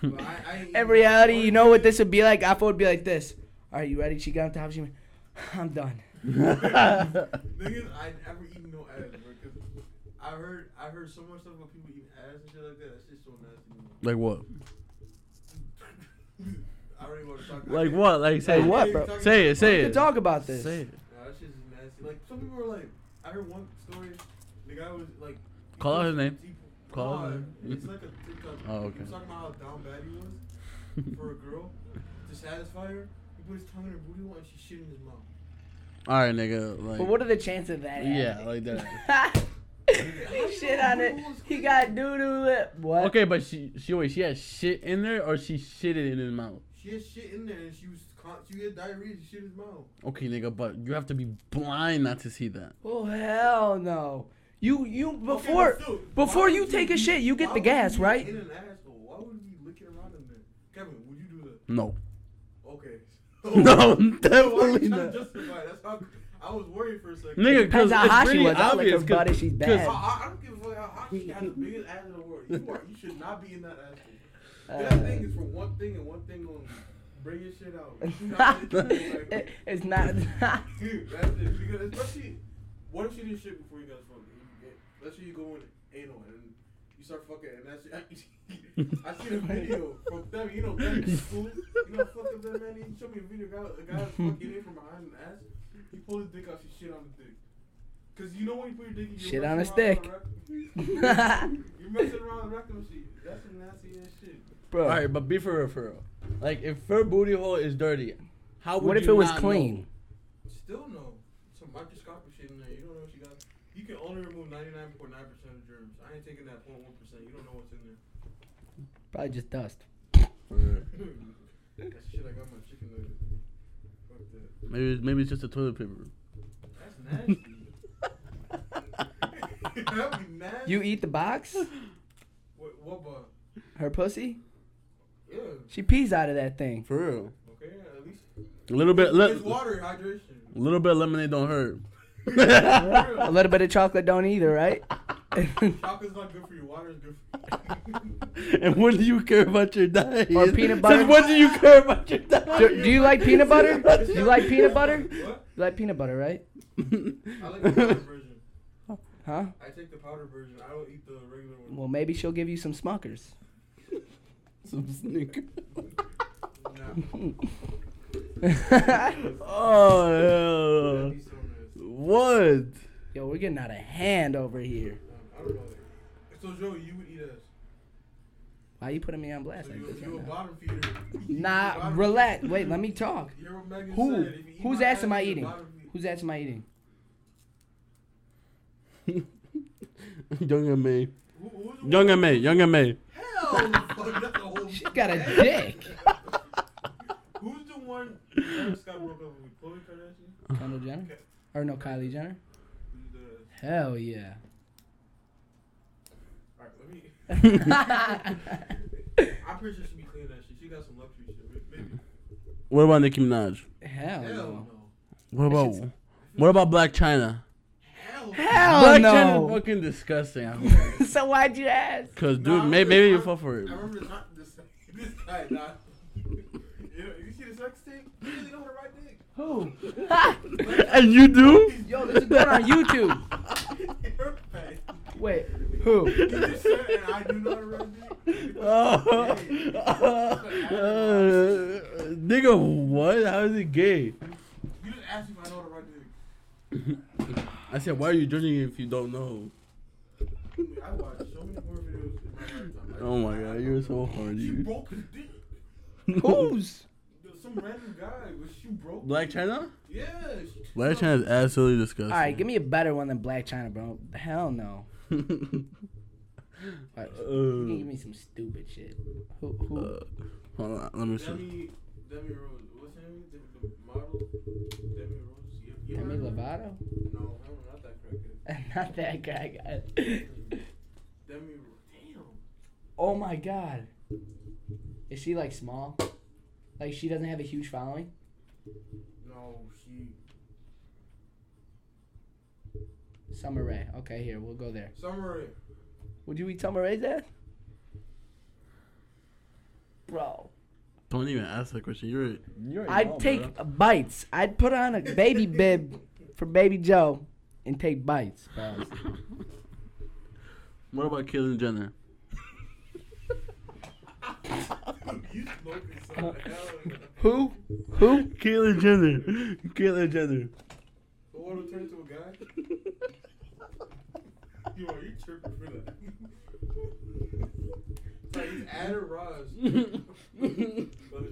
what the fuck? I, I in reality, you know what this would be like? Afo would be like this. All right, you ready? She got on top. She went, I'm done. Niggas, I never eaten no ass, bro. I heard, I heard so much stuff about people eating ass and shit like that. That shit's so nasty. to like what? I don't want to talk. I Like can't- what? Like say Like what, bro? talk Say it, say We it. could talk about this. Say it. Nah, that shit's nasty. Like some people were like, I heard one story. The guy was like, Call out his name. he- called? Nah, it's like a TikTok. Oh, okay. He was talking about how down bad he was for a girl to satisfy her. He put his tongue in her booty hole and she shit his mouth. All right, nigga. Like, But what are the chances of that? yeah, happening? like that. he shit on it. He got doo doo lip. What? Okay, but she she wait, she had shit in there or she shitted in his mouth. She had shit in there and she was con- she had diarrhea. She shit in his mouth. Okay, nigga, but you have to be blind not to see that. Oh hell no! You you before but still, before you would take a shit, you get the gas, right? In an asshole. Why would you be licking around in there? Kevin, would you do that? No. Okay. No, Why are definitely not. to justify? That's how I was worried for a second. Nigga, Depends because how it's hot she was. I like obvious. her butt if she's 'cause- bad. I, I, I don't give a fuck how hot she has the biggest ass in the world. You are, you should not be in that asshole. Uh, that thing is for one thing and one thing only. Bring your shit out. You not it's not. Dude, that's it. Because especially, what if she didn't shit before you guys fuck? Let's say you go in anal and you start fucking, and that's I seen a video from them. You know, them school. You know, fuck up that man. He showed me a video. Guy, a guy was fucking in from behind the ass. He pulled his dick out. She shit on the dick. Cause you know when you put your dick in, you're Shit on a stick. with the rectum. You're messing around with the rectum shit. That's some nasty ass shit. Bro, All right, but be for real, for real. Like, if her booty hole is dirty, how would what if you it was not clean? Still no. Some microscopic shit in there. You don't know what you got. You can only remove 99.9% of germs. I ain't taking that 0.1%. You don't know what's in there. Probably just dust. Know? For real. That shit I got my chicken nugget. Fuck that. Maybe maybe it's just a toilet paper. That's nasty. That'd be nasty. You eat the box? What, what bug? Her pussy? Yeah. She pees out of that thing. For real. Okay, at least. A little bit, It's li- water hydration. a little bit of lemonade don't hurt. A little bit of chocolate don't either, right? Chocolate's not good for you. Water is good for you. and when do you care about your diet? Or peanut butter? Since when do you care about your diet? do, do you like peanut butter? Do you like peanut butter? You like peanut butter, right? I like the powder version. Huh? I take the powder version. I don't eat the regular one. Well, maybe she'll give you some Smuckers. Some sneaker. Oh That'd be so nasty. yeah. What? Yo, we're getting out of hand over here. I don't know. So Joe, you would eat ass. Why you putting me on blast So like you, this you a now? bottom feeder. Nah, bottom relax. feeder. Wait, let me talk. Hear what Megan Who? said. You eat Whose ass am I eating? Who's ass am I eating? Young and May. Who, who's the Young one- and May. Young and May. Hell, fuck, that's whole. She's got a dick. Who's the one Scott broke up with? Khloe Kardashian. Kendall Jenner? Or no, Kylie Jenner? Hell yeah. All right, let me. I'm pretty sure she be cleaning that shit. She got some luxury shit. Maybe. What about Nicki Minaj? Hell Hell no. no. What about what about Blac Chyna? Hell. Hell Black no. China's fucking disgusting. so why'd you ask? Cause dude, Nah, I may, remember maybe you this fall for it. I remember this, this, this guy, nah. you, know, you see the sex tape? You really know how to ride dick. Who? and you do? Yo, this is going on YouTube. You're fat. Wait, who? You just I do know how to ride. Oh, nigga, what? How is it gay? You just asked me if I know how to ride dick. I said, why are you judging if you don't know? I watched so many more videos in my lifetime. Oh my god, you're so She horny. broke his dick. Who's? Some random guy, but she broke. Blac Chyna? Yeah. Blac Chyna is absolutely disgusting. All right, give me a better one than Blac Chyna, bro. Hell no. All right, you can give uh, me some stupid shit. Who? Who? uh, hold on, let me see. Demi, Demi Rose. What's her name? The, the model? Demi Rose. You, you Demi heard of her? Lovato? No, no, not that crackhead. Not that guy, guy. Demi Rose. Damn. Oh my god. Is she like small? Like she doesn't have a huge following? No, she. Summer Rae. Okay, here we'll go there. Summer. Rae. Would you eat Summer Rae's ass? Bro, Don't even ask that question. You're, you're. I'd take bites. I'd put on a baby bib for baby Joe and take bites. What about Caitlyn Jenner? you smoking some hell. Who? Who? Caitlyn Jenner. Caitlyn Jenner. The one who turned into a guy? Yo, are you tripping for that? Like, he's Adin Ross. but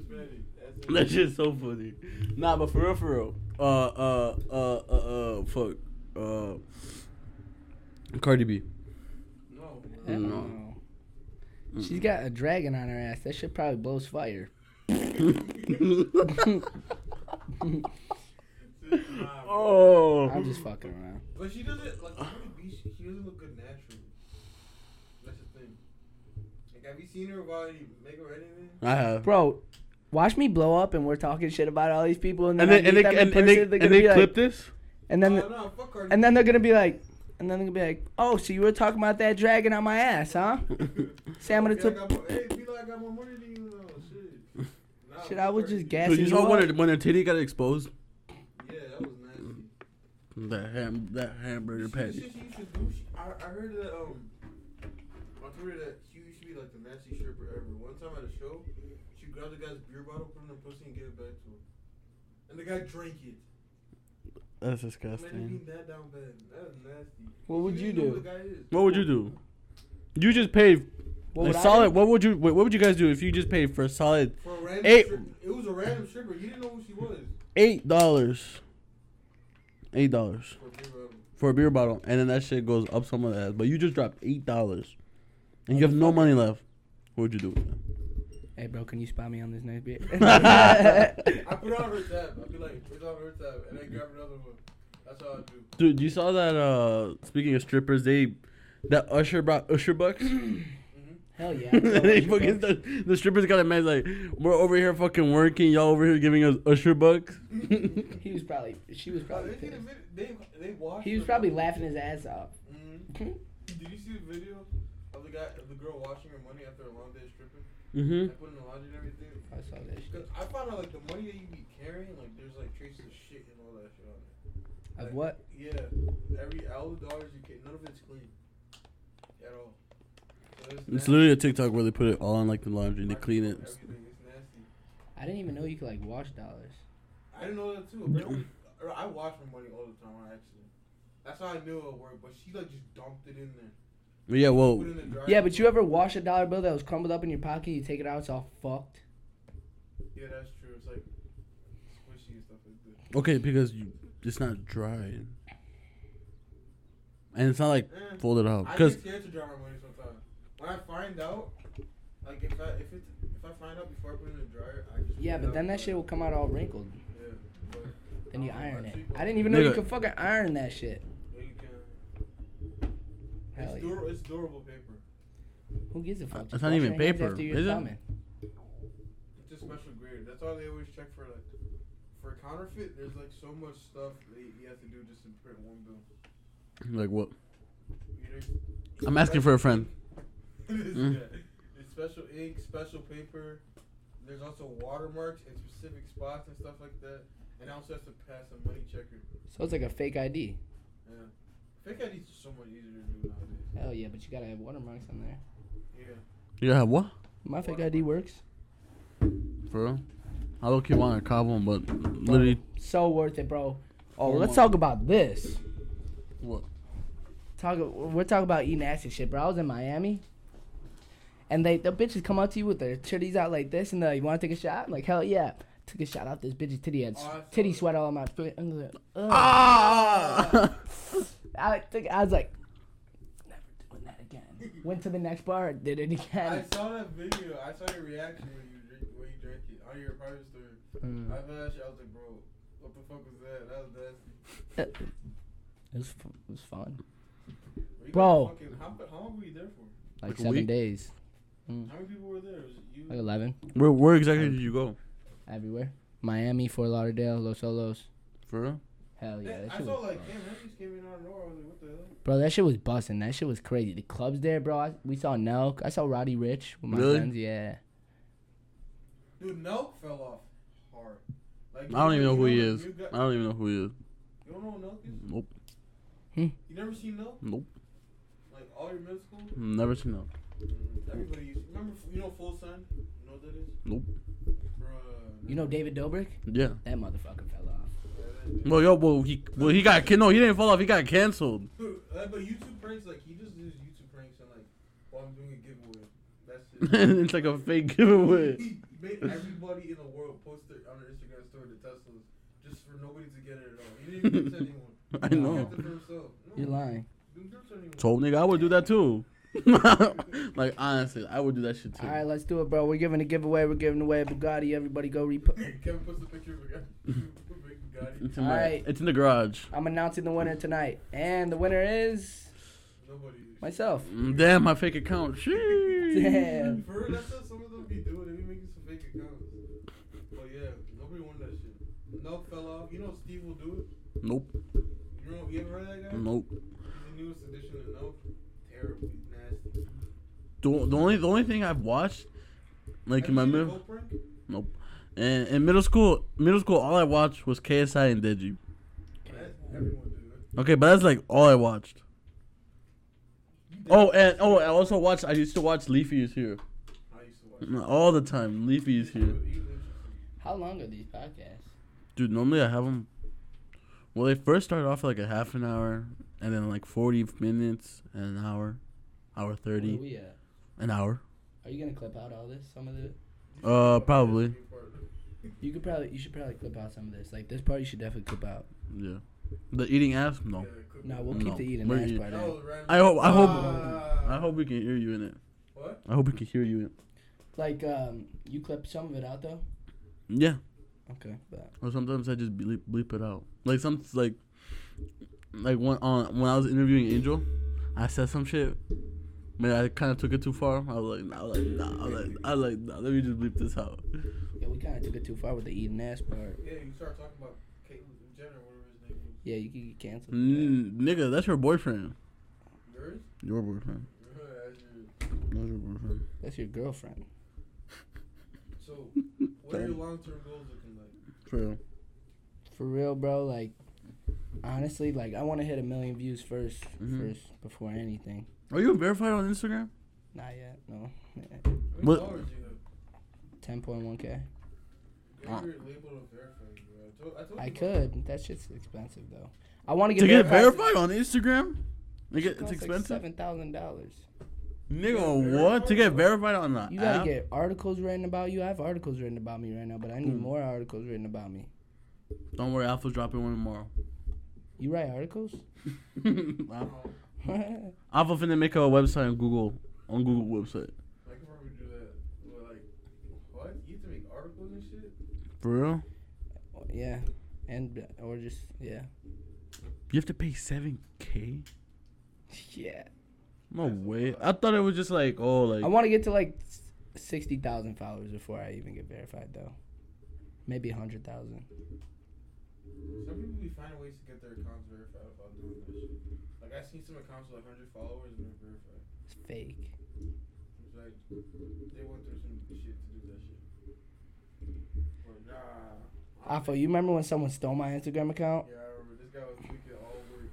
That's it. That shit's so funny. Nah, but for real, for real. Uh, uh, uh, uh, uh fuck. Uh, Cardi B. No. Hell No. no. She's got a dragon on her ass. That shit probably blows fire. Nah, bro. Oh. I'm just fucking around. But she doesn't like Cardi She, she doesn't look good naturally. That's the thing. Like, have you seen her while you make her or anything? I have. Bro, watch me blow up and we're talking shit about all these people and then, And then, and they, them in and, and they, and they clip like, this? and then oh, no, fuck and then they're gonna be like, and then they're gonna be like, oh, so you were talking about that dragon on my ass, huh? Say I'm gonna Yeah, took hey, be like I got more money than you. though. Shit. Nah, shit. I was just B. gassing Dude, you you saw when up. her, when her titty got exposed? Yeah, that was nasty. That ham, that hamburger She- patty. She, she used to. She, I, I heard that um on Twitter that she used to be like the nasty stripper ever. One time at a show, she grabbed the guy's beer bottle, put it in her pussy, and gave it back to him. And the guy drank it. That's Imagine disgusting. being that down bad. That is nasty. What would She you do? who the guy is. What would you do? You just paid What a would solid. What would you? Wait, what would you guys do if you just paid for a solid For a random Eight- stripper. It was a random stripper. He didn't know who she was. eight dollars? Eight dollars For a beer bottle. for a beer bottle, and then that shit goes up someone's ass. But you just dropped eight dollars, and you have no money left. What would you do? with that? Hey, bro, can you spot me on this next bit? I put it on her tab. I'd be like, it's on her tab, and then grab another one. That's all I do. Dude, you saw that? Uh, speaking of strippers, they that Usher brought Usher bucks. Hell yeah. they fucking the, the strippers got a man like we're over here fucking working, y'all over here giving us Usher bucks. he was probably, she was Oh, probably they, did a pissed. vid- they, they watched He was her- probably laughing his ass off. Mhm. Did you see the video of the guy, of the girl washing her money after a long day of stripping? Mm-hmm. I put in the laundry and everything. I saw that shit. Cause I found out like the money that you be carrying, like there's like traces of shit and all that shit on it. Of what? Yeah, every all the dollars you get, none of it's clean at all. So It's literally a TikTok where they put it all in like the laundry and they clean it. Everything is nasty. I didn't even know you could like wash dollars. I didn't know that too. Apparently, I wash my money all the time on accident. That's how I knew it worked. But she like just dumped it in there. Yeah, well, Put it in the dryer. Yeah, but you ever wash a dollar bill that was crumbled up in your pocket? You take it out, it's all fucked. Yeah, that's true. It's like squishy and stuff like that. okay, because you, it's not dry, and it's not like Eh. folded up. I Because get When I find out, like if I if it if I find out before I put it in the dryer, I just Yeah, but then that shit will come out all wrinkled. Yeah, but Then you I don't know, iron it. I didn't even know you Nigga. could fucking iron that shit. Yeah, you can. Hell It's, yeah. dur- it's durable paper. Who gives a fuck? It's Just not wash even your hands paper, after you're is it? coming. It's a special grade. That's why they always check for like for counterfeit. There's like so much stuff that you have to do just to print one bill. like what? Either I'm asking for a friend. Mm. yeah. It's special ink, special paper. There's also watermarks in specific spots and stuff like that. And it also has to pass a money checker. So it's like a fake ID. Yeah. Fake ID is so much easier to do nowadays. Hell yeah, but you gotta have watermarks on there. Yeah. You gotta have what? My fake ID works. For real? I don't keep wanting to cop one, but literally, So worth it, bro. Oh, Four let's months. talk about this. what? Talk. We're talking about eating nasty shit, bro. I was in Miami, and they the bitches come up to you with their titties out like this, and they're like, "You want to take a shot?" I'm like, "Hell yeah!" Took a shot out this bitch's titty had Oh, titty sweat all on my foot. I'm like, Ah! I, took, I was like, never doing that again. Went to the next bar, did it again. I saw that video. I saw your reaction when you drink when you drank it on your private story. Mm. I saw that shit. I was like, bro, what the fuck was that? That was nasty. It was, fu- it was fun. Bro. Fucking, how, how long were you there for? Like, Like seven week? Days. How many people were there? Was it you? Like eleven Where where exactly did you go? everywhere. Miami, Fort Lauderdale, Las Olas. For real? Hell yeah, Yeah, that I saw like fun. Cam Henry came in out of nowhere. I was like, what the hell? Bro, that shit was busting. That shit was crazy. The clubs there, bro. I, we saw Nelk. I saw Roddy Ricch with my Really? friends. Yeah. Dude, Nelk fell off hard. Like, I don't even know who he is. new guy- I don't even know who he is. You don't know who Nelk is? Nope. Hmm. You never seen Nelk? Nope. Like all your middle school? Never seen him. Everybody used. Remember, you know Full Send? You know what that is? Nope. Bruh. You know David Dobrik? Yeah. That motherfucker fell off. Yeah, Well, yo, well, he well he got can- no, he didn't fall off. He got canceled. Uh, but YouTube pranks, like he just does YouTube pranks and like, while I'm doing a giveaway. That's it. it's like a fake giveaway. He made everybody in the world post it on their Instagram story the Teslas just for nobody to get it at all. He didn't even give it to anyone. I He know. kept it for himself. No, You're lying. didn't give it to anyone. So nigga, I would do that too. like honestly, I would do that shit too. All right, let's do it, bro. We're giving a giveaway. We're giving away a Bugatti. Everybody go repo. Kevin puts the picture of a Bugatti. It's in, my, Alright. it's in the garage. I'm announcing the winner tonight, and the winner is Nobody. myself. Mm, Damn, my fake account. Sheesh. Damn. For real, that's what some of them be doing. They be making some fake accounts. But yeah, nobody won that shit. No fell off. You know Steve will do it. Nope. You know you ever heard of that guy? Nope. He's the newest edition of Nope. Terrible. Nasty. The, the only the only thing I've watched, like Have in my middle, nope. And in middle school, middle school, all I watched was KSI and Deji. That- Everyone did it. Okay, but that's like all I watched. Oh, and oh, I also watched. I used to watch Leafy is here I used to watch. all the time. Leafy is here. How long are these podcasts? dude. Normally I have them. Well, they first start off like a half an hour, and then like forty minutes, and an hour, hour Where are thirty, we at? An hour. Are you gonna clip out all this? Some of the. Uh, probably. You could probably. You should probably clip out some of this. Like this part, you should definitely clip out. Yeah. The eating ass? No. Yeah, No, we'll No. keep the eating We're ass eat- part That in. I hope. I hope. Ah. I hope we can hear you in it. What? I hope we can hear you in it. Like, um, you clip some of it out though. Yeah. Okay, but Or sometimes I just bleep, bleep it out. Like some like like when on when I was interviewing Angel, I said some shit. Man, I kind of took it too far. I was like, nah, I was like, nah, I was like, I was like, nah, let me just bleep this out. yeah, we kind of took it too far with the eating ass part. Yeah, you start talking about Caitlyn Jenner, or whatever his name was. Yeah, you could get canceled. for that. Mm, nigga, that's your boyfriend. Yours? Your boyfriend. As your- That's your boyfriend. That's your girlfriend. So, what are your long term goals looking like? For real. For real, bro. Like, honestly, like I want to hit a million views 1st Mhm. first before anything. Are you verified on Instagram? Not yet. No. How What- followers you have? Ten point one k. Get Ah. your label to verify you, bro. I told, I told I you about could. That shit's expensive though. I want to get To get verified. verified on Instagram? Like, It it's costs, like, expensive. Seven thousand dollars. Nigga, what? To get verified on the You gotta app? get articles written about you. I have articles written about me right now, but I need Hmm. more articles written about me. Don't worry, Alpha's dropping one tomorrow. You write articles? Alpha it. Alpha finna make a website on Google on Google website. I can probably do that. But, like, what? You have to make articles and shit? For real? yeah, and uh, or just yeah, You have to pay seven k? yeah. No way. I thought it was just like oh like I want to get to like sixty thousand followers before I even get verified, though. Maybe a hundred thousand. Some people be finding ways to get their accounts verified without doing that shit. Like, I seen some accounts with 100 followers and they're verified. It's fake. It's like, they went through some shit to do that shit. But, nah. Afo, you remember when someone stole my Instagram account? Yeah, I remember. This guy was tweaking all work.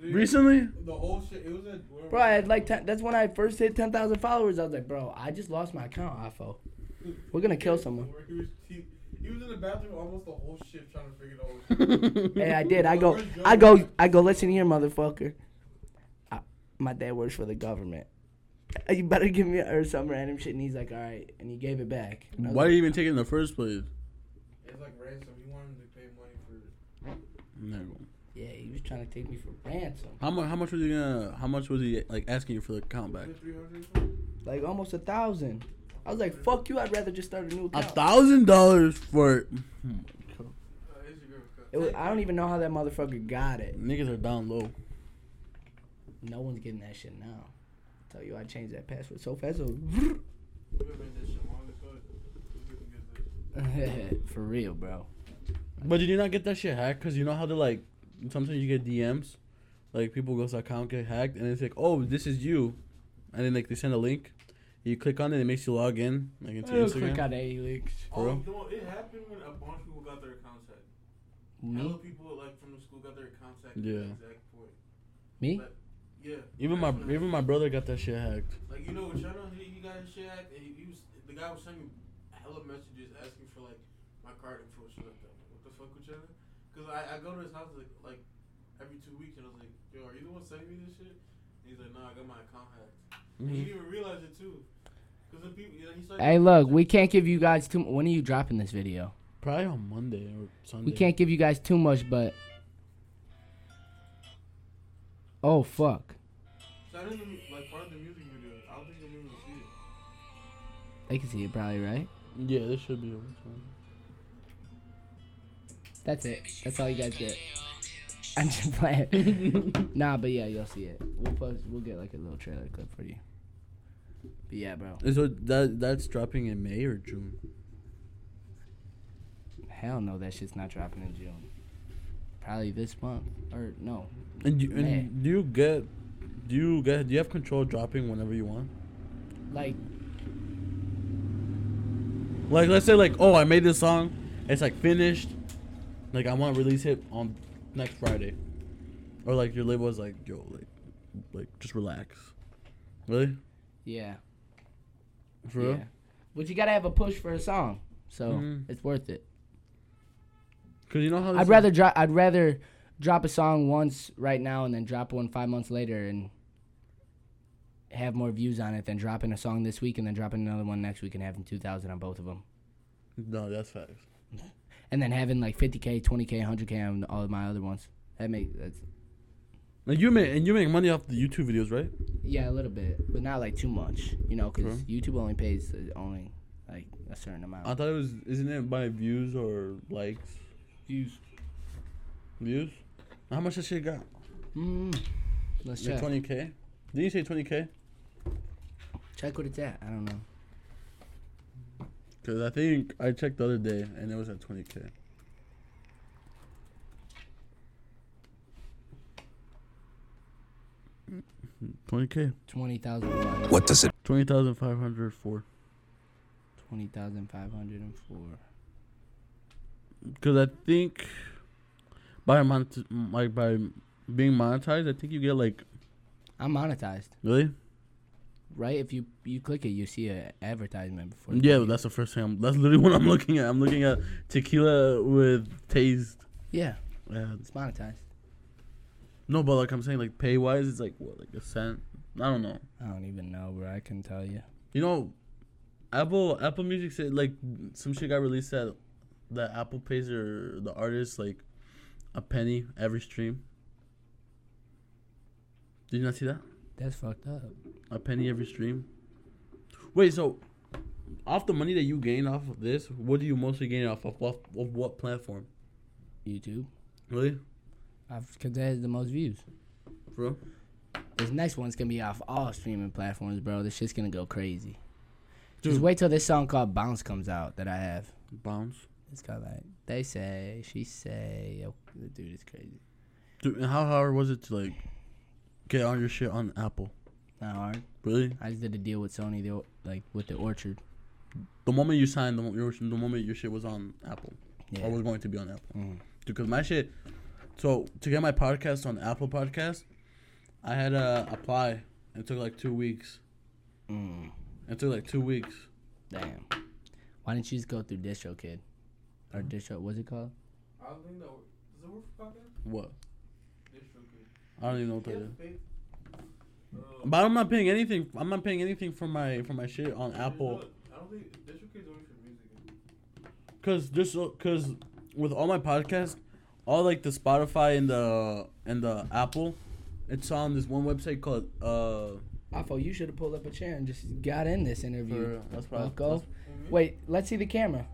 Dude, recently? The whole shit, it was a. Bro, I had like ten, that's when I first hit ten thousand followers. I was like, bro, I just lost my account, Afo. We're gonna kill someone. Where He was, he, he was in the bathroom almost the whole shift trying to figure it out. Hey, I did. I go, I go, I go. Listen here, motherfucker. I, my dad works for the government. You better give me or some random shit. And he's like, all right, and he gave it back. And I was Why like, did you even take it in the first place? It's like ransom. He wanted to pay money for. No. yeah, he was trying to take me for ransom, How much? How much was he gonna? How much was he like asking you for the account back? Like almost a thousand. I was like, fuck you. I'd rather just start a new account. A thousand dollars for. It was, I don't even know how that motherfucker got it. Niggas are down low. No one's getting that shit now. tell you, I changed that password so fast. So We haven't made that shit long as fuck. We couldn't get this. for real, bro. But did you not get that shit hacked? Cause you know how to like sometimes you get DMs, like people goes to account get hacked and it's like, oh, this is you, and then like they send a link, you click on it, it makes you log in like into Instagram. Click on A links. Oh, Bro. no, it happened when a bunch of people got their accounts hacked. Me? Hella people like from the school got their accounts hacked. Yeah. At the exact point. Me? Like, yeah. Even my That's even my brother got that shit hacked. Like you know, China, he, he got his shit hacked, and he, he was the guy was sending me hella messages asking for like my card info, shit like that. What the fuck with China? Cause I, I go to his house like like every two weeks, and I was like, yo, are you the one sending me this shit? And he's like, nah, I got my account hacked. And he Mhm. didn't even realize it too. Hey, look, we can't give you guys too. When are you dropping this video? Probably on Monday or Sunday. We can't give you guys too much, but. Oh fuck! That isn't like part of the music video. I don't think they'll be able to see it. They can see it probably, right? Yeah, this should be on Sunday. That's it. That's all you guys get. I'm just playing. nah, but yeah, you'll see it. We'll post. We'll get like a little trailer clip for you. But yeah, bro. So that that's dropping in May or June? Hell no, that shit's not dropping in June. Probably this month or no. And you and do you get do you get do you have control dropping whenever you want? Like Like let's say like oh I made this song, it's like finished, like I want to release it on next Friday, or like your label was like yo like like just relax, really yeah, for real. yeah. But you gotta have a push for a song, so Mhm. it's worth it. Cause you know how I'd rather drop. I'd rather drop a song once right now and then drop one five months later and have more views on it than dropping a song this week and then dropping another one next week and having two thousand on both of them, no that's facts. and then having like fifty k, twenty k, hundred k on all of my other ones. That make that's And you make and you make money off the YouTube videos, right? yeah a little bit, but not like too much, you know, because True. YouTube only pays uh, only like a certain amount. I thought it was isn't it by views or likes? views. Views? How much that shit got? Mm, let's Like check. twenty k. Did you say twenty k? Check what it's at. I don't know. Cause I think I checked the other day and it was at twenty k. Twenty k. Twenty thousand. What does it Twenty thousand five hundred four. Twenty thousand five hundred and four. Cause I think by mon- like by being monetized, I think you get like I'm monetized, really. right? If you you click it, you see an advertisement before. Yeah, that's the first thing. I'm, that's literally what I'm looking at. I'm looking at tequila with taste. yeah, ads. it's monetized. No, but like I'm saying, like pay wise, it's like what, like a cent. I don't know. I don't even know, bro. I can tell you. You know, Apple Apple Music said like some shit got released that that Apple pays their the artist like a penny every stream. Did you not see that? That's fucked up. A penny every stream. Wait, so off the money that you gain off of this, what do you mostly gain off of? Off of what platform? YouTube, Really, because that has the most views. bro? This next one's gonna be off all streaming platforms, bro. This shit's gonna go crazy. Dude. Just wait till this song called "Bounce" comes out that I have. Bounce. It's got like they say, she say. Yo, the dude is crazy. Dude, and how hard was it to like get all your shit on Apple? Not hard. Really? I just did a deal with Sony, the, like with the Orchard. The moment you signed, the, the moment your shit was on Apple, Yeah. or was going to be on Apple. Mm. Because my shit, so to get my podcast on Apple Podcast, I had to apply. It took like two weeks. Mm. It took like two weeks. Damn. Why didn't you just go through DistroKid Or Distro, what's it called? I don't think that works. Does it work for podcast? What? DistroKid. I don't even know what that Yeah, is. Uh, But I'm not paying anything. I'm not paying anything for my for my shit on Apple. I don't think DistroKid's only for music. Cause this, cause with all my podcasts, all like the Spotify and the and the Apple, it's on this one website called uh. Afo, you should have pulled up a chair and just got in this interview. For, that's probably Bucko. that's- Wait, let's see the camera.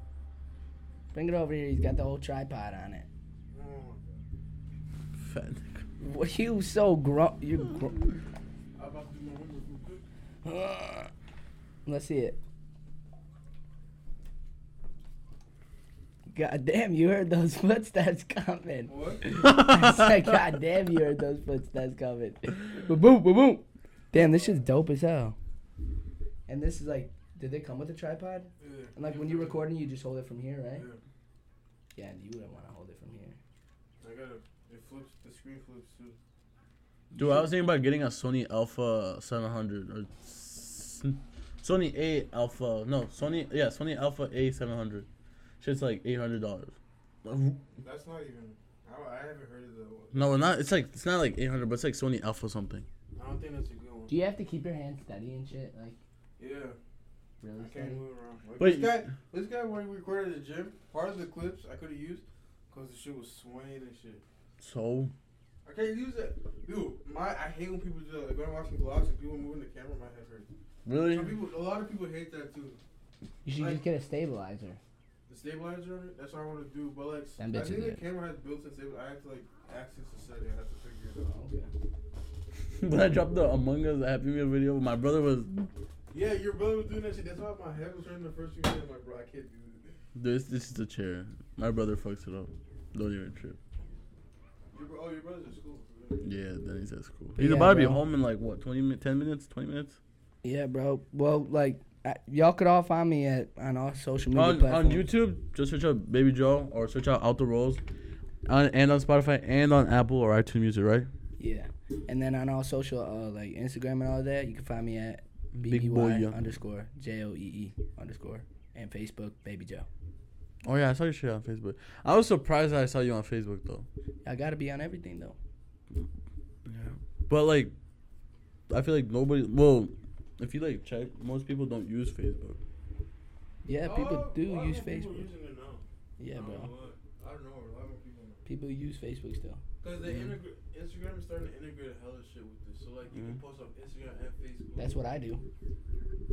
Bring it over here. He's got the whole tripod on it. Fat. What you so gro? You gro- god. I'm about to do my homework real quick. Let's see it. God damn, you heard those footsteps coming. What? I said, God damn, you heard those footsteps coming. Boom, boom, boom, boom. Damn, this shit's dope as hell. And this is like, did they come with a tripod? Yeah. And like when you're recording, you just hold it from here, right? Yeah. Yeah, and you wouldn't want to hold it from here. I gotta. It flips. The screen flips too. Dude, I was thinking about getting a Sony Alpha 700 or Sony A Alpha. No, Sony. Yeah, Sony Alpha A 700. Shit's like eight hundred dollars. That's not even. I, I haven't heard of that one. No, not. It's like it's not like eight hundred, but it's like Sony Alpha or something. I don't think that's a good one. Do you have to keep your hands steady and shit? Like, Yeah. Really I can't steady? move around. Like, But- this guy, this guy when we recorded at the gym, part of the clips I could have used because the shit was swaying and shit. So I can't use it, dude. My I hate when people do that. Like when I'm watching vlogs and people moving the camera, my head hurts. really, Some people, a lot of people hate that too. You should Like- just get a stabilizer. The stabilizer on it, that's what I want to do. But like, Them I bitches think the are- camera has built-in stabilizer. I have to like access the setting. I have to figure it out. Okay. when I dropped the Among Us Happy Meal video, my brother was Yeah, your brother was doing that shit. That's why my head was hurting the first few minutes. I'm like, bro, I can't do this. this. This is the chair. My brother fucks it up. Don't even trip. Your bro- oh, your brother's at school. Yeah, then he's at school. He's yeah, about to be bro. home in like what, 20 minutes, 10 minutes, 20 minutes? Yeah, bro. Well, like y'all could all find me at on all social media On, on. YouTube, just search up Baby Joe or search out Out the Rolls. On, and on Spotify and on Apple or iTunes Music, right? Yeah, and then on all social uh, like Instagram and all that, you can find me at BBY underscore J O E E underscore and Facebook Baby Joe. Oh yeah, I saw your shit on Facebook. I was surprised that I saw you on Facebook though. I gotta be on everything though. Yeah. But like, I feel like nobody. Well, if you like check, most people don't use Facebook. Yeah, people Oh, do a use more people Facebook. using it now. Yeah, I don't bro. know what. I don't know. A lot more people know. People use Facebook still. Because they Mhm. integrate Instagram is starting to integrate a hell hella shit with this. So like you Mhm. can post on Instagram and Facebook. That's what I do.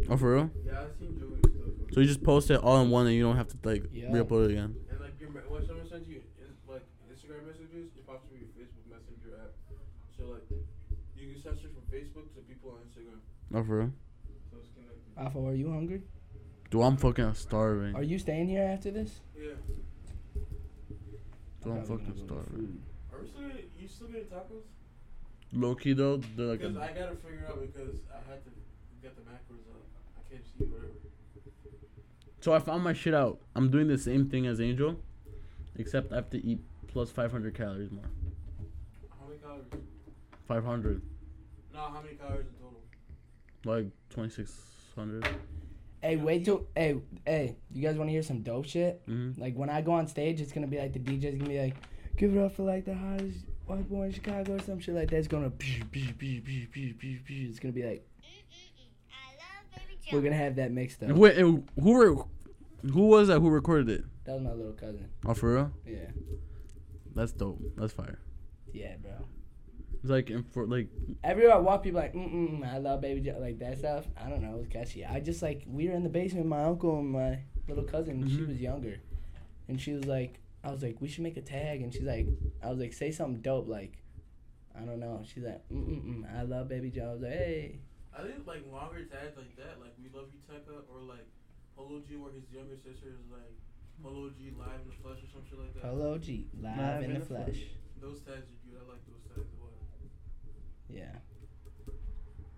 Oh, for real? Yeah, I seen Joey's stuff. So you just post it all in one, and you don't have to like Yeah. re-upload it again. and like your, me- when someone sends you Instagram. Oh, for real? So it's connected. Alpha, are you hungry? Dude, I'm fucking starving. Are you staying here after this? Yeah. Dude, I'm probably fucking gonna go get starving. Are we still getting, you still getting tacos? Low key though, they're like Because a, I gotta figure out because I had to get the macros up. I can't see whatever. So I found my shit out. I'm doing the same thing as Angel, except I have to eat plus 500 calories more. How many calories? 500, No, how many calories in total? like 2600. Hey, wait till hey hey. You guys want to hear some dope shit? Mm-hmm. Like when I go on stage, it's gonna be like the DJ's gonna be like, "Give it up for like the hottest white boy in Chicago" or some shit like that. It's gonna it's gonna be like we're gonna have that mixed up. Wait, who were, who was that? Who recorded it? That was my little cousin. Oh, for real? Yeah, That's dope. That's fire. yeah, bro. It's like in for like Everywhere I walk, people like, mm mm, I love Baby Joe, like that stuff. I don't know, it was catchy. I just like we were in the basement, my uncle and my little cousin. She Mhm. was younger, and she was like, I was like, we should make a tag, and she's like, I was like, say something dope, like, I don't know. She's like, mm mm mm, I love Baby Joe. I was like, hey, I think like longer tags like that, like We Love You Tecca or like Polo G where his younger sister is like Polo G live in the flesh or some shit like that. Polo G, live, in, the flesh. Those tags are cute. I like those tags a lot. Yeah.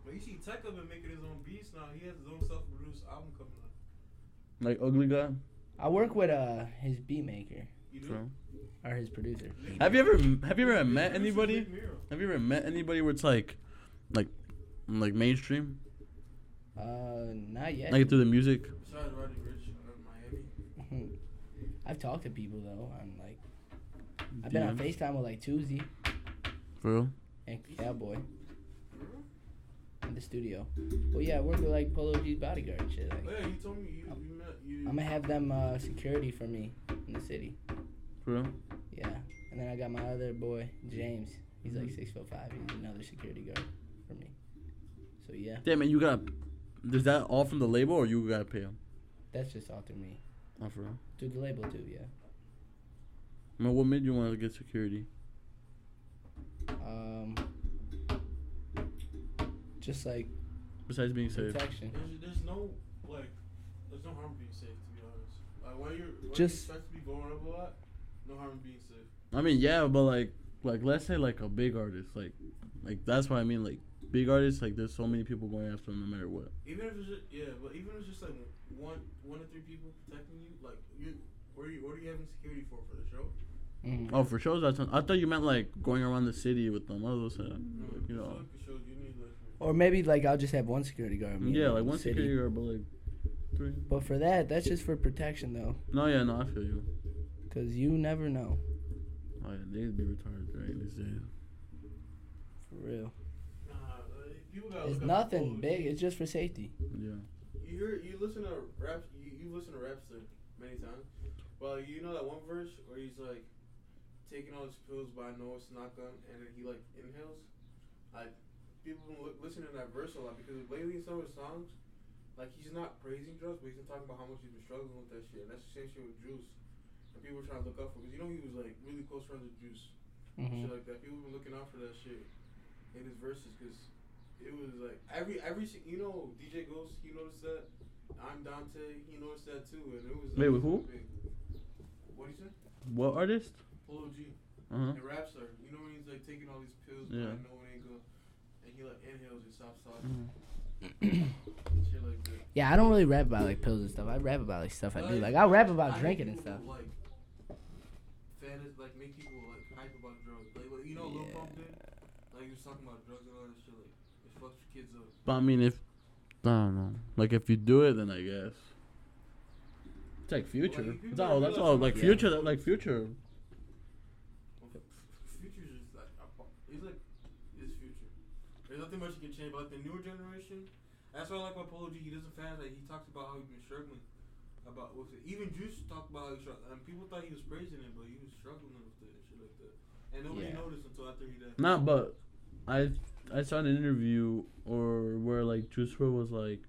But you see Tecca been making his own beats now. He has his own self produced album coming out. like ugly guy. I work with uh his beat maker You do? Or his producer. Have you ever have you ever His met anybody? Have you ever met anybody where it's like, like, like mainstream, Uh, not yet. like through the music? Besides Roddy Ricch out Miami. I've talked to people though. I'm like, I've been on Facetime with like Tuesday For real? And Cowboy in the studio. Well, yeah, I work with like Polo G's bodyguard and shit. Like, Oh, yeah, you told me you, you met you. I'm gonna have them uh, security for me in the city. For real? Yeah, and then I got my other boy James. He's like Mhm. six foot five. He's another security guard for me. So yeah, Damn man, you got. Is that all from the label or you gotta pay them? that's just all through me. Oh, for real? Through the label too. Yeah. Man, what made you want to get security? Um, just like Besides being safe. protection. There's, there's no like, there's no harm being safe to be honest. Like when you're when Just- you expect to be going up a lot, no harm in being safe. I mean, yeah, but like, like let's say like a big artist, like, like that's what I mean. Like big artists, like there's so many people going after them no matter what. Even if it's just yeah, but even if it's just like one one to three people protecting you, like you, what are you what are you having security for for the show? Mhm. Oh, for shows, that's. I thought you meant like going around the city with them. I was saying, No, like, you know, shows- for shows you need like. Or maybe like I'll just have one security guard. yeah, in like one city. security guard, but like three. But for that, that's just for protection though, No, yeah, no, I feel you. cause you never know. Oh yeah, they'd be retarded right these days. For real. Nah, like, It's look out for nothing big. It's just for safety. Yeah. you hear you listen to rap you, you listen to Rapstar many times. Well, you know that one verse where he's like taking all his pills, but I know it's not gun, and then he like inhales. Like people been li- listening to that verse a lot because lately in some of his songs, like he's not praising drugs, but he's been talking about how much he's been struggling with that shit. And that's the same shit with Juice. And people were trying to look up for because you know he was like really close friends with Juice, Mhm. shit like that. People been looking out for that shit in his verses because it was like every every si- you know DJ Ghost he noticed that. I'm Dante he noticed that too, and it was Wait, like, with who? big. What do you say? What artist? Polo G. Uh huh. And Rapstar, you know when he's like taking all these pills, Yeah. but I know it ain't good, and he like inhales and stops talking, Mm-hmm. shit like that. Yeah, I don't really rap about like pills and stuff. I rap about like stuff I do. Like I rap about drinking and stuff. Like, fantas- like make people like hype about drugs. Like, like you know, Lil Pump did. Like he was talking about drugs and all that shit. Like it fucks kids up. But I mean, if I don't know, like if you do it, then I guess it's like future. Well, like, That's all. That's all. Like much- future. That like future. Future's just like a pa- he's like his future. There's nothing much you can change. But like the newer generation, that's why I like about Polo G. He doesn't fans like he talks about how he's been struggling. About with it. Even Juice talked about how he struggled, and people thought he was praising it, but he was struggling with it and shit like that. And nobody Yeah. noticed until after he died. Not, but I I saw an interview or where like Juice WRLD was like,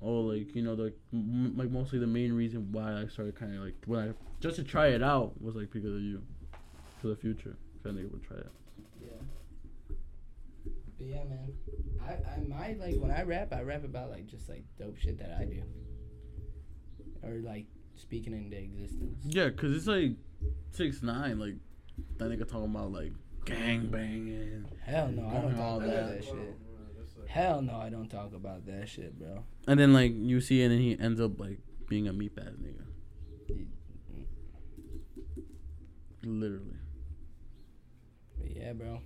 oh, like you know, like m- like mostly the main reason why I started kind of like when I just to try it out was like because of you, for the future. If I would try it. Yeah. But yeah, man. I I might like when I rap, I rap about like just like dope shit that I do. Or like speaking into existence. Yeah, cause it's like six nine, like that nigga talking about like gang banging. Hell no, I don't talk about that. that shit. Uh, Hell no, I don't talk about that shit, bro. And then like you see, it and he ends up like being a meat ass nigga. Literally. But yeah, bro.